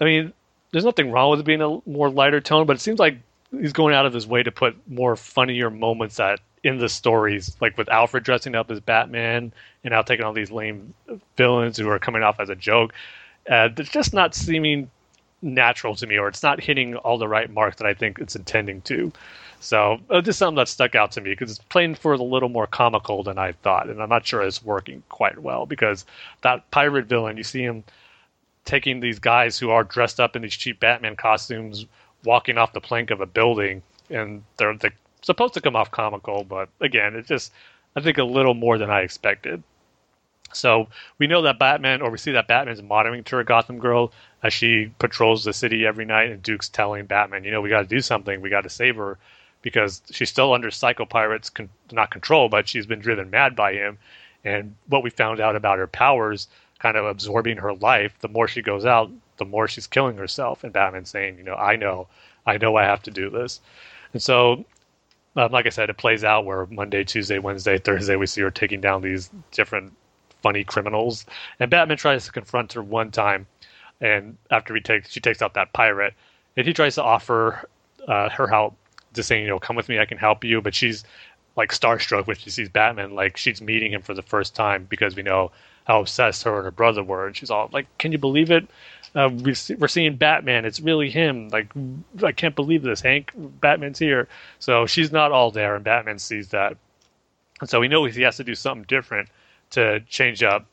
I mean, there's nothing wrong with it being a more lighter tone, but it seems like he's going out of his way to put more funnier moments that in the stories, like with Alfred dressing up as Batman and now taking all these lame villains who are coming off as a joke. Uh, it's just not seeming natural to me, or it's not hitting all the right marks that I think it's intending to. So uh, just something that stuck out to me because it's playing for a little more comical than I thought, and I'm not sure it's working quite well because that pirate villain, you see him taking these guys who are dressed up in these cheap Batman costumes, walking off the plank of a building, and they're, they're supposed to come off comical, but again, it's just I think a little more than I expected. So we know that Batman, or we see that Batman's monitoring to a Gotham Girl as she patrols the city every night, and Duke's telling Batman, you know, we got to do something, we got to save her because she's still under Psycho Pirate's con- not control, but she's been driven mad by him. And what we found out about her powers kind of absorbing her life, the more she goes out, the more she's killing herself. And Batman's saying, you know, I know, I know I have to do this. And so, um, like I said, it plays out where Monday, Tuesday, Wednesday, Thursday, we see her taking down these different funny criminals. And Batman tries to confront her one time. And after he takes, she takes out that pirate, and he tries to offer uh, her help, just saying, you know, come with me, I can help you. But she's like starstruck when she sees Batman, like she's meeting him for the first time because we know how obsessed her and her brother were, and she's all like, "Can you believe it? Uh, we are seeing Batman. It's really him. Like, I can't believe this, Hank. Batman's here." So she's not all there, and Batman sees that, and so we know he has to do something different to change up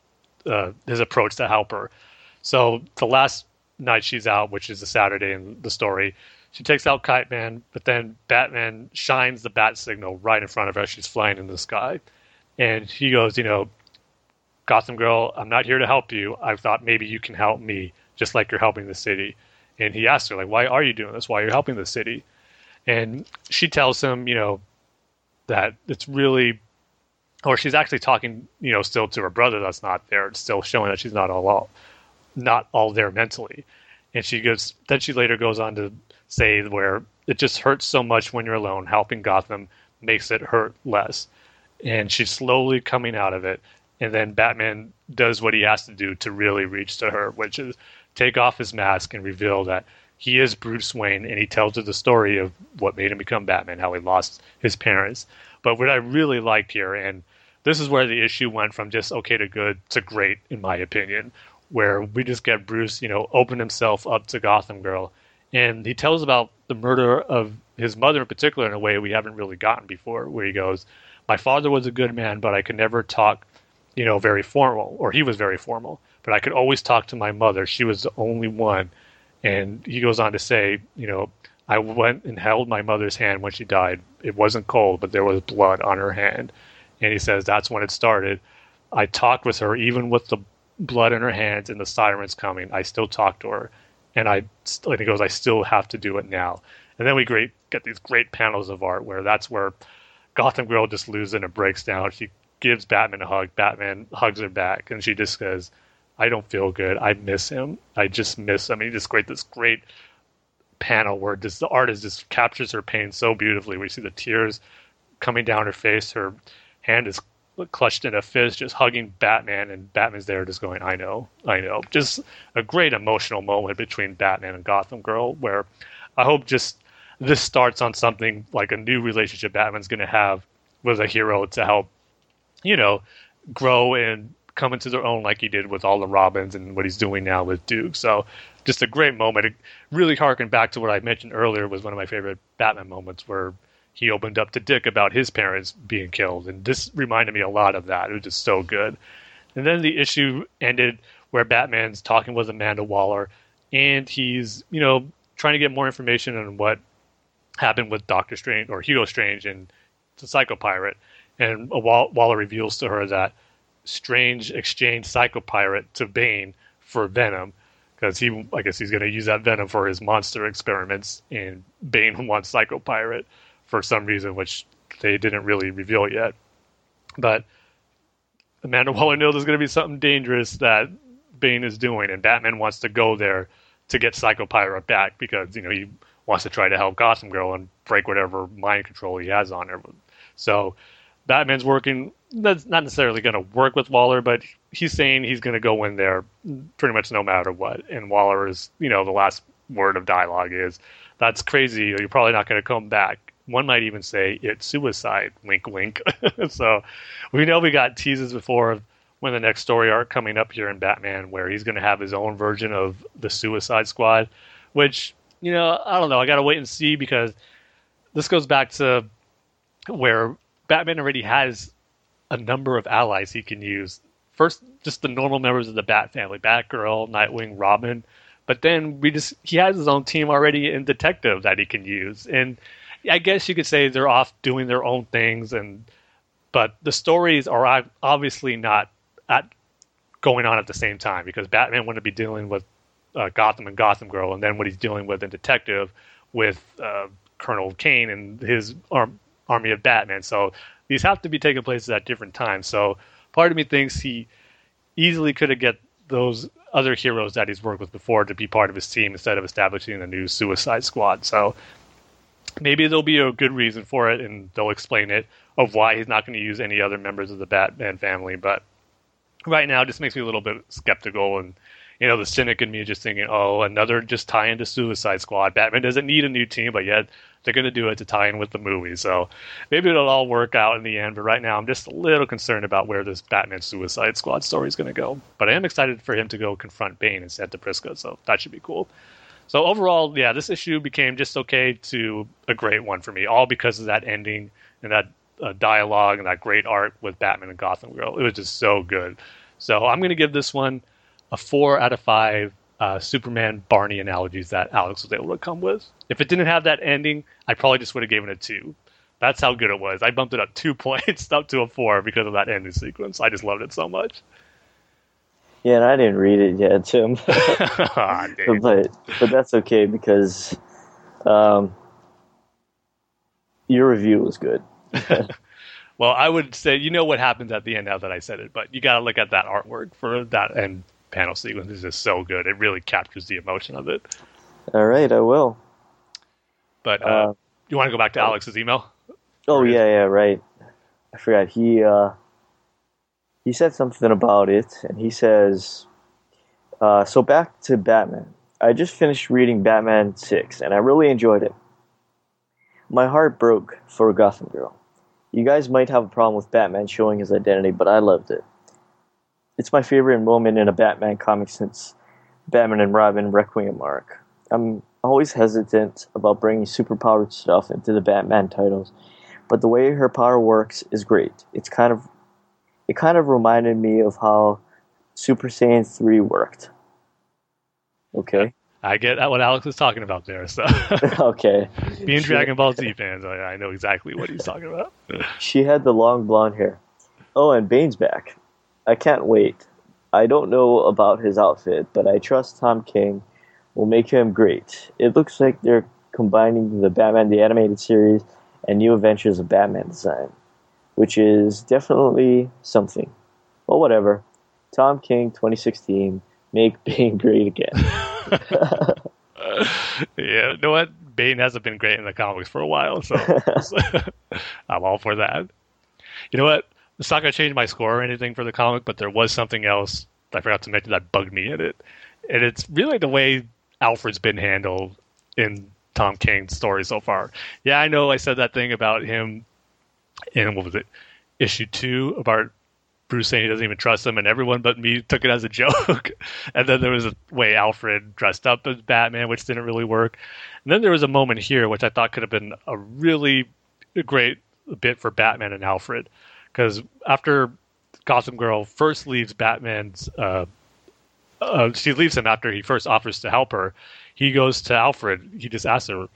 uh, his approach to help her. So the last night she's out, which is a Saturday in the story, she takes out Kite Man, but then Batman shines the bat signal right in front of her she's flying in the sky. And he goes, you know, Gotham Girl, I'm not here to help you. I thought maybe you can help me, just like you're helping the city. And he asks her, like, why are you doing this? Why are you helping the city? And she tells him, you know, that it's really, or she's actually talking, you know, still to her brother that's not there. Still showing that she's not all, not all there mentally. And she goes, then she later goes on to say where it just hurts so much when you're alone. Helping Gotham makes it hurt less. And she's slowly coming out of it. And then Batman does what he has to do to really reach to her, which is take off his mask and reveal that he is Bruce Wayne. And he tells her the story of what made him become Batman, how he lost his parents. But what I really liked here, and this is where the issue went from just okay to good to great, in my opinion, where we just get Bruce, you know, open himself up to Gotham Girl and he tells about the murder of his mother in particular in a way we haven't really gotten before, where he goes, "My father was a good man, but I could never talk, you know, very formal, or he was very formal, but I could always talk to my mother. She was the only one." And he goes on to say, you know, I went and held my mother's hand when she died. It wasn't cold, but there was blood on her hand. And he says that's when it started. I talked with her, even with the blood in her hands and the sirens coming. I still talk to her and I and he goes, I still have to do it now. And then we great get these great panels of art where that's where Gotham Girl just loses and it breaks down. She gives Batman a hug. Batman hugs her back, and she just says, "I don't feel good. I miss him. I just miss him." And just great this great panel where just the artist just captures her pain so beautifully. We see the tears coming down her face. Her hand is clutched in a fist, just hugging Batman, and Batman's there, just going, "I know, I know." Just a great emotional moment between Batman and Gotham Girl, where I hope just this starts on something like a new relationship Batman's going to have with a hero to help, you know, grow and come into their own like he did with all the Robins and what he's doing now with Duke. So just a great moment. It really harkened back to what I mentioned earlier was one of my favorite Batman moments where he opened up to Dick about his parents being killed, and this reminded me a lot of that. It was just so good. And then the issue ended where Batman's talking with Amanda Waller, and he's you know trying to get more information on what happened with Doctor Strange or Hugo Strange and the Psycho Pirate, and Waller reveals to her that Strange exchanged Psycho Pirate to Bane for Venom because he, I guess, he's going to use that Venom for his monster experiments, and Bane wants Psycho Pirate for some reason, which they didn't really reveal yet. But Amanda Waller knows there's going to be something dangerous that Bane is doing, and Batman wants to go there to get Psycho Pirate back because you know he wants to try to help Gotham Girl and break whatever mind control he has on her. So Batman's working. That's not necessarily going to work with Waller, but he's saying he's going to go in there pretty much no matter what. And Waller is, you know, the last word of dialogue is, "That's crazy. You're probably not going to come back." One might even say it's suicide. Wink, wink. so we know we got teases before of when the next story arc coming up here in Batman, where he's going to have his own version of the Suicide Squad, which you know I don't know. I got to wait and see because this goes back to where Batman already has a number of allies he can use. First, just the normal members of the Bat family: Batgirl, Nightwing, Robin. But then we just he has his own team already in Detective that he can use, and I guess you could say they're off doing their own things, and but the stories are obviously not at going on at the same time because Batman wouldn't be dealing with uh, Gotham and Gotham Girl, and then what he's dealing with in Detective with uh, Colonel Kane and his arm, army of Batman. So these have to be taking places at different times. So part of me thinks he easily could have get those other heroes that he's worked with before to be part of his team instead of establishing a new Suicide Squad. So maybe there'll be a good reason for it, and they'll explain it of why he's not going to use any other members of the Batman family. But right now, it just makes me a little bit skeptical and you know, the cynic in me just thinking, oh, another just tie into Suicide Squad. Batman doesn't need a new team, but yet they're going to do it to tie in with the movie. So maybe it'll all work out in the end. But right now, I'm just a little concerned about where this Batman Suicide Squad story is going to go. But I am excited for him to go confront Bane in Santa Prisca, so that should be cool. So overall, yeah, this issue became just okay to a great one for me, all because of that ending and that uh, dialogue and that great art with Batman and Gotham Girl. It was just so good. So I'm going to give this one a four out of five uh, Superman Barney analogies that Alex was able to come with. If it didn't have that ending, I probably just would have given it a two. That's how good it was. I bumped it up two points up to a four because of that ending sequence. I just loved it so much. Yeah, and I didn't read it yet, Tim. Ah, but, but but that's okay because um, your review was good. well, I would say you know what happens at the end now that I said it, but you got to look at that artwork for that end panel sequence is just so good. It really captures the emotion of it. All right, I will. But uh, uh, you want to go back to Alex's email? Oh yeah, yeah, right. I forgot he uh, he said something about it, and he says, uh, "So back to Batman. I just finished reading Batman Six, and I really enjoyed it. My heart broke for Gotham Girl. You guys might have a problem with Batman showing his identity, but I loved it it's my favorite moment in a Batman comic since Batman and Robin Requiem arc. I'm always hesitant about bringing superpowered stuff into the Batman titles, but the way her power works is great. It's kind of it kind of reminded me of how Super Saiyan 3 worked. Okay. I get what Alex is talking about there. So okay, being Dragon Ball Z fans, I, I know exactly what he's talking about. she had the long blonde hair. Oh, and Bane's back. I can't wait. I don't know about his outfit, but I trust Tom King will make him great. It looks like they're combining the Batman the Animated Series and New Adventures of Batman design, which is definitely something. Well, whatever. Tom King 2016, make Bane great again. yeah, you know what? Bane hasn't been great in the comics for a while, so I'm all for that. You know what? it's not going to change my score or anything for the comic, but there was something else I forgot to mention that bugged me in it, and it's really the way Alfred's been handled in Tom King's story so far. Yeah, I know I said that thing about him in what was it, issue two about Bruce saying he doesn't even trust him, and everyone but me took it as a joke. and then there was a way Alfred dressed up as Batman, which didn't really work. And then there was a moment here which I thought could have been a really great bit for Batman and Alfred because after Gotham Girl first leaves Batman's, uh, uh, she leaves him after he first offers to help her. He goes to Alfred. He just asks her,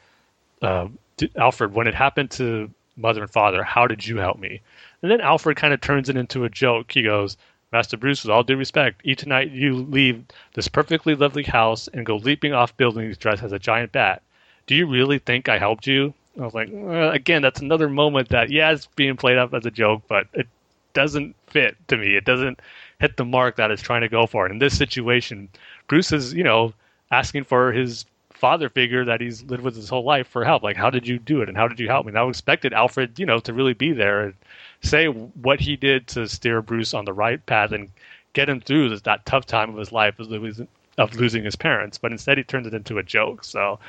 uh, Alfred, when it happened to mother and father, how did you help me? And then Alfred kind of turns it into a joke. He goes, Master Bruce, with all due respect, each night you leave this perfectly lovely house and go leaping off buildings dressed as a giant bat. Do you really think I helped you? I was like, well, again, that's another moment that, yeah, it's being played up as a joke, but it doesn't fit to me. It doesn't hit the mark that it's trying to go for. And in this situation, Bruce is, you know, asking for his father figure that he's lived with his whole life for help. Like, how did you do it? And how did you help me? And I expected Alfred, you know, to really be there and say what he did to steer Bruce on the right path and get him through this, that tough time of his life of losing, of losing his parents. But instead, he turns it into a joke. So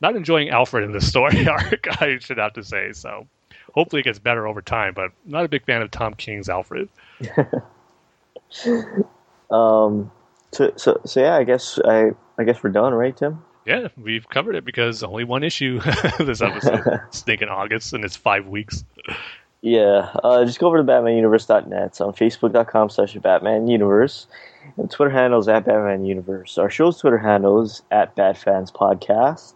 not enjoying Alfred in the story arc, I should have to say. So hopefully it gets better over time, but not a big fan of Tom King's Alfred. um, so, so, so yeah, I guess I, I guess we're done, right, Tim? Yeah, we've covered it because only one issue this episode. Stinking August, and it's five weeks. Yeah, uh, just go over to BatmanUniverse.net on Facebook.com slash Batman Universe and Twitter handles at Batman Universe. Our show's Twitter handles at Fans Podcast.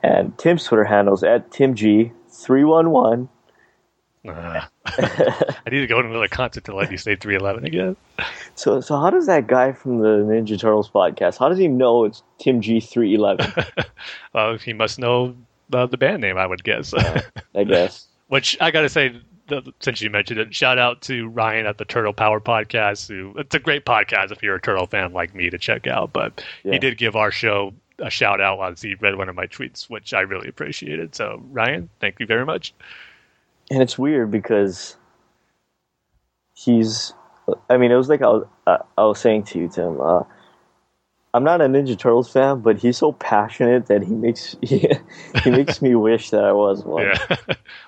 And Tim's Twitter handles at TimG311. Uh, I need to go to another concert to let you say 311 again. So, so how does that guy from the Ninja Turtles podcast? How does he know it's Tim G three eleven? Well, he must know the, the band name, I would guess. I guess. Which I got to say, since you mentioned it, shout out to Ryan at the Turtle Power Podcast. Who it's a great podcast if you're a turtle fan like me to check out. But Yeah. he did give our show a shout out once he read one of my tweets, which I really appreciated. So Ryan, thank you very much. And it's weird because he's i mean it was like i was, I was saying to you tim uh, i'm not a ninja turtles fan but he's so passionate that he makes he, he makes me wish that i was one. Yeah,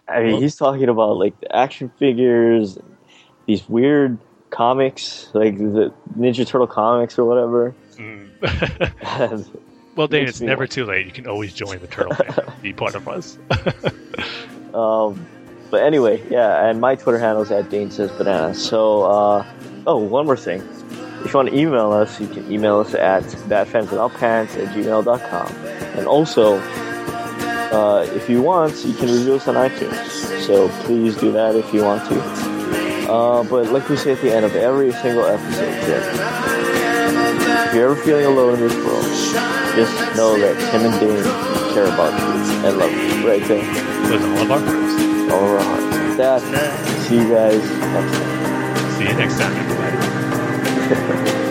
i mean he's talking about like the action figures these weird comics like the ninja turtle comics or whatever. And well, Makes it's never too late. You can always join the Turtle fan, be part of us. Um, but anyway, yeah, and my Twitter handle is at Dane Says Banana. So, uh, oh, one more thing. If you want to email us, you can email us at badfanswithoutpants at gmail.com. And also, uh, if you want, you can review us on iTunes. So please do that if you want to. Uh, but like we say at the end of every single episode, if you're ever feeling alone in this world, just know that Tim and Dane care about you and love you. Right there With all of our hearts. All around. With that, see you guys next time. See you next time, everybody.